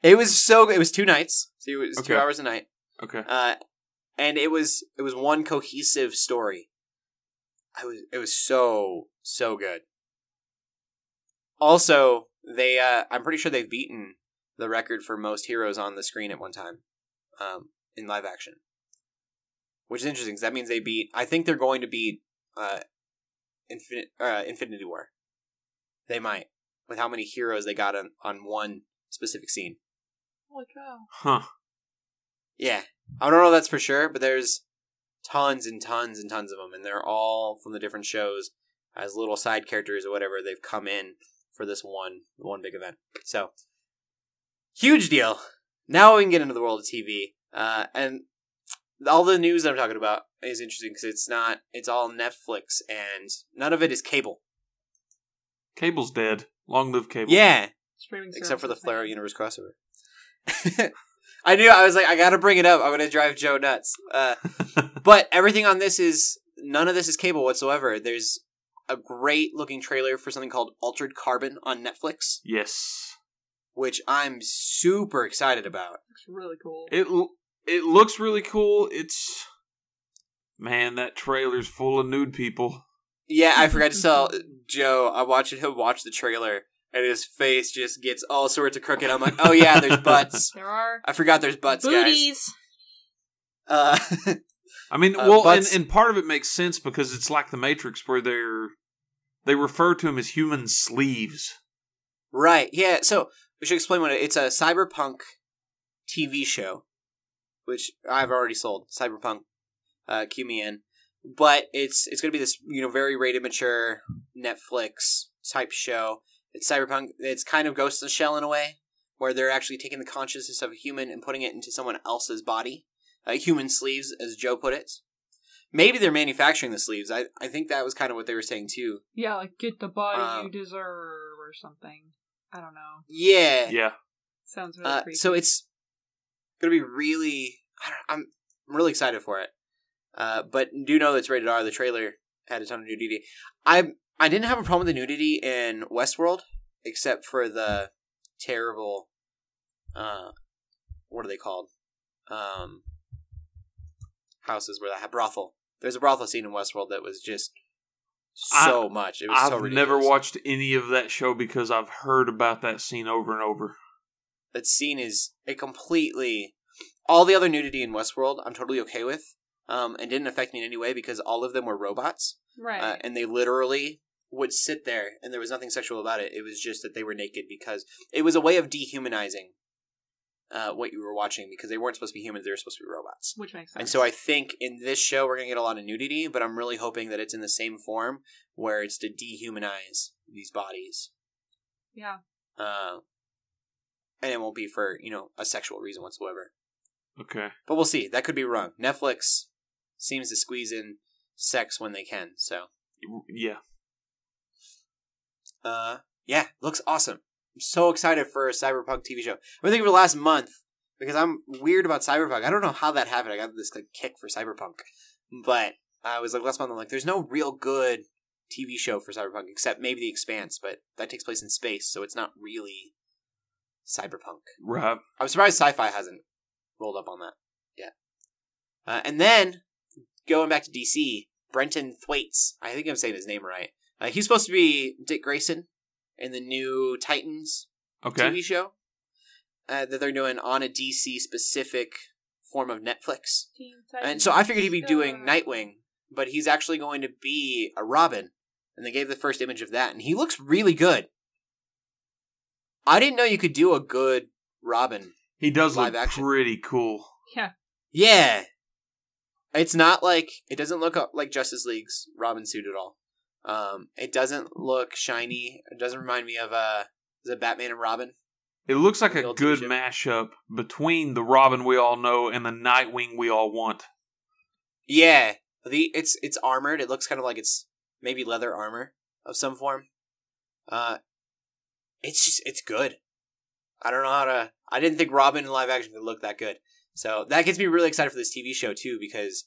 It was so good. it was two nights. So it was two hours a night. Okay. Uh and it was it was one cohesive story. I was it was so so good. Also, they uh I'm pretty sure they've beaten the record for most heroes on the screen at one time. Um in live action. Which is interesting because that means they beat I think they're going to beat uh Infinite uh Infinity War. They might with how many heroes they got on on one specific scene. Holy cow! Huh. Yeah, I don't know if that's for sure, but there's tons and tons and tons of them, and they're all from the different shows as little side characters or whatever. They've come in for this one one big event, so huge deal. Now we can get into the world of TV, uh, and all the news that I'm talking about is interesting because it's not. It's all Netflix, and none of it is cable. Cable's dead. Long live cable. Yeah, Streaming except for the Flare. Universe crossover. I knew I was like, I gotta bring it up. I'm gonna drive Joe nuts. Uh, but everything on this is none of this is cable whatsoever. There's a great looking trailer for something called Altered Carbon on Netflix, yes. Which I'm super excited about. Looks really cool. It it looks really cool. It's man, that trailer's full of nude people. Yeah, I forgot to tell Joe. I watched him watch the trailer, and his face just gets all sorts of crooked. I'm like, oh yeah, there's butts. there are I forgot there's butts, guys. booties. Uh, I mean, Uh, well, and, and part of it makes sense because it's like the Matrix, where they're they refer to them as human sleeves. Right. Yeah. So we should explain what it, it's a cyberpunk TV show, which I've already sold. Cyberpunk, uh, cue me in. But it's it's going to be this you know very rated mature Netflix type show. It's cyberpunk. It's kind of Ghost in the Shell in a way, where they're actually taking the consciousness of a human and putting it into someone else's body. Uh, human sleeves, as Joe put it. Maybe they're manufacturing the sleeves. I I think that was kind of what they were saying too. Yeah, like get the body Um, you deserve or something. I don't know. Yeah. Yeah, Sounds really Uh, creepy. so it's gonna be really. I don't, I'm I'm really excited for it. Uh, but do know it's rated R. The trailer had a ton of nudity. I I didn't have a problem with the nudity in Westworld, except for the terrible. Uh, what are they called? Um, houses where that have brothel. There's a brothel scene in Westworld that was just so much. It was I've so never watched any of that show because I've heard about that scene over and over. that scene is a completely all the other nudity in Westworld I'm totally okay with. Um, and didn't affect me in any way because all of them were robots, right. uh, and they literally would sit there, and there was nothing sexual about it. It was just that they were naked because it was a way of dehumanizing uh, what you were watching because they weren't supposed to be humans; they were supposed to be robots. Which makes sense. And so I think in this show we're gonna get a lot of nudity, but I'm really hoping that it's in the same form where it's to dehumanize these bodies yeah. uh, and it won't be for you know a sexual reason whatsoever. Okay. But we'll see. That could be wrong. Netflix seems to squeeze in sex when they can. So, Yeah. uh, yeah, looks awesome. I'm so excited for a cyberpunk TV show. I've been thinking for the last month because I'm weird about cyberpunk. I don't know how that happened. I got this like kick for cyberpunk, but I was like last month. I'm like, there's no real good TV show for cyberpunk except maybe The Expanse, but that takes place in space, so it's not really cyberpunk. Right. I'm surprised sci-fi hasn't rolled up on that yet. Uh, and then going back to DC, Brenton Thwaites. I think I'm saying his name right. Uh, he's supposed to be Dick Grayson in the new Titans Okay. TV show uh, that they're doing on a DC specific form of Netflix. And so I figured he'd be doing Nightwing, but he's actually going to be a Robin. And they gave the first image of that, and he looks really good. I didn't know you could do a good Robin He does Live look action. pretty cool. Yeah. Yeah. It's not like it doesn't look like Justice League's Robin suit at all. Um, it doesn't look shiny. It doesn't remind me of uh, is it Batman and Robin? It looks like a good mashup between the Robin we all know and the Nightwing we all want. Yeah, the it's it's armored. It looks kind of like it's maybe leather armor of some form. Uh, it's just it's good. I don't know how to. I didn't think Robin in live action could look that good. So that gets me really excited for this TV show too because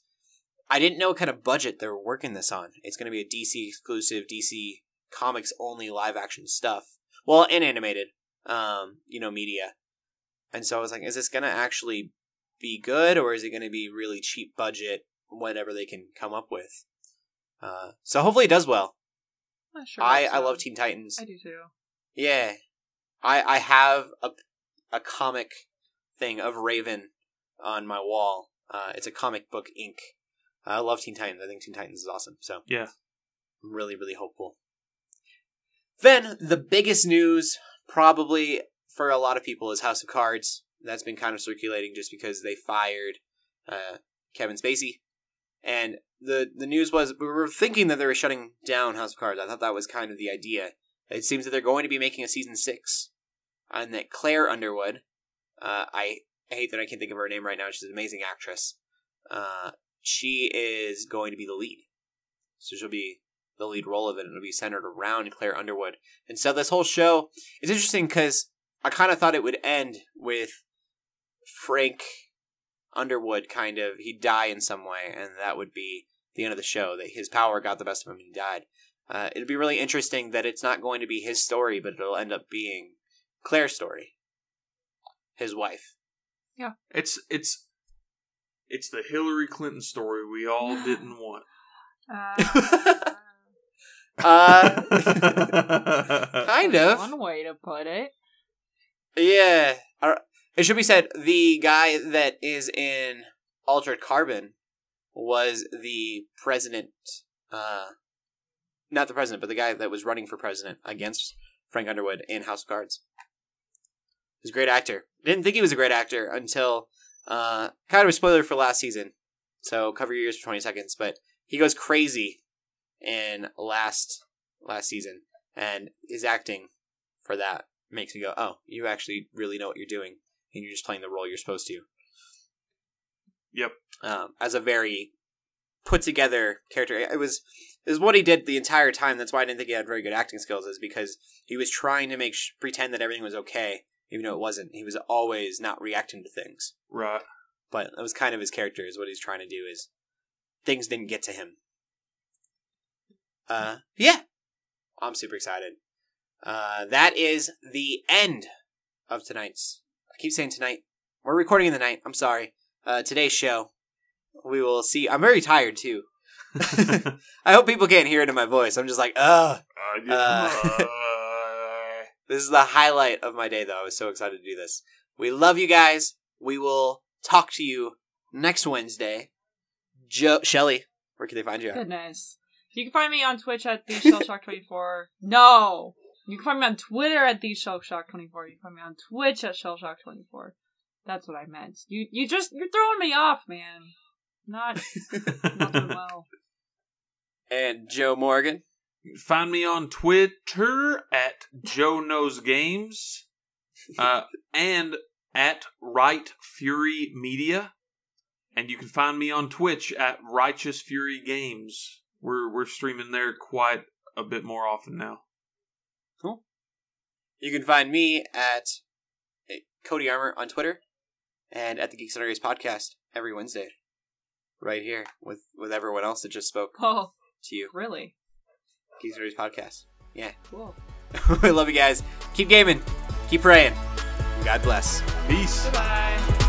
I didn't know what kind of budget they were working this on. It's going to be a DC exclusive, DC Comics only live action stuff. Well, and animated, um, you know, media. And so I was like, is this going to actually be good or is it going to be really cheap budget, whatever they can come up with? Uh, so hopefully it does well. Sure I, I love Teen Titans. I do too. Yeah, I I have a a comic thing of Raven on my wall. Uh, it's a comic book ink. I love Teen Titans. I think Teen Titans is awesome. So Yeah. I'm really really hopeful. Then the biggest news, probably for a lot of people, is House of Cards. That's been kind of circulating just because they fired uh, Kevin Spacey, and the the news was we were thinking that they were shutting down House of Cards. I thought that was kind of the idea. It seems that they're going to be making a season six, and that Claire Underwood, uh, I hate that I can't think of her name right now. She's an amazing actress. Uh, she is going to be the lead, so she'll be the lead role of it, and it'll be centered around Claire Underwood. And so this whole show is interesting because I kind of thought it would end with Frank Underwood kind of he'd die in some way, and that would be the end of the show. That his power got the best of him and he died. Uh, it'd be really interesting that it's not going to be his story, but it'll end up being Claire's story, his wife. Yeah, it's it's it's the Hillary Clinton story we all didn't want. Uh, Uh, kind of. One way to put it. Yeah. It should be said the guy that is in Altered Carbon was the president, uh, not the president, but the guy that was running for president against Frank Underwood in House of Cards. He's a great actor. Didn't think he was a great actor until, uh, kind of a spoiler for last season. So cover your ears for 20 seconds, but he goes crazy in last, last season. And his acting for that makes me go, oh, you actually really know what you're doing, and you're just playing the role you're supposed to. Yep. Um, as a very put together character, it was was what he did the entire time. That's why I didn't think he had very good acting skills, is because he was trying to make sh- pretend that everything was okay, even though it wasn't. He was always not reacting to things, Right. but that was kind of his character. Is what he's trying to do. Is things didn't get to him. Uh, yeah, I'm super excited. Uh, that is the end of tonight's. I keep saying tonight. We're recording in the night. I'm sorry. Uh, today's show. We will see. I'm very tired too. I hope people can't hear it in my voice. I'm just like, ugh. Uh, Uh, This is the highlight of my day, though. I was so excited to do this. We love you guys. We will talk to you next Wednesday. Joe, Shelly, where can they find you? Goodness. You can find me on Twitch at the Shellshock24. No! You can find me on Twitter at the Shellshock24. You can find me on Twitch at Shellshock24. That's what I meant. You you just you're throwing me off, man. Not not doing well. And Joe Morgan. Find me on Twitter at Joe Knows Games, uh, and at Righteous Fury Media, and you can find me on Twitch at Righteous Fury Games. We're we're streaming there quite a bit more often now. Cool. You can find me at eh, Cody Armor on Twitter and at the Geeks and Argus podcast every Wednesday. Right here with, with everyone else that just spoke Oh, to you. really? Geeks and Argus podcast. Yeah. Cool. we love you guys. Keep gaming. Keep praying. God bless. Peace. Goodbye.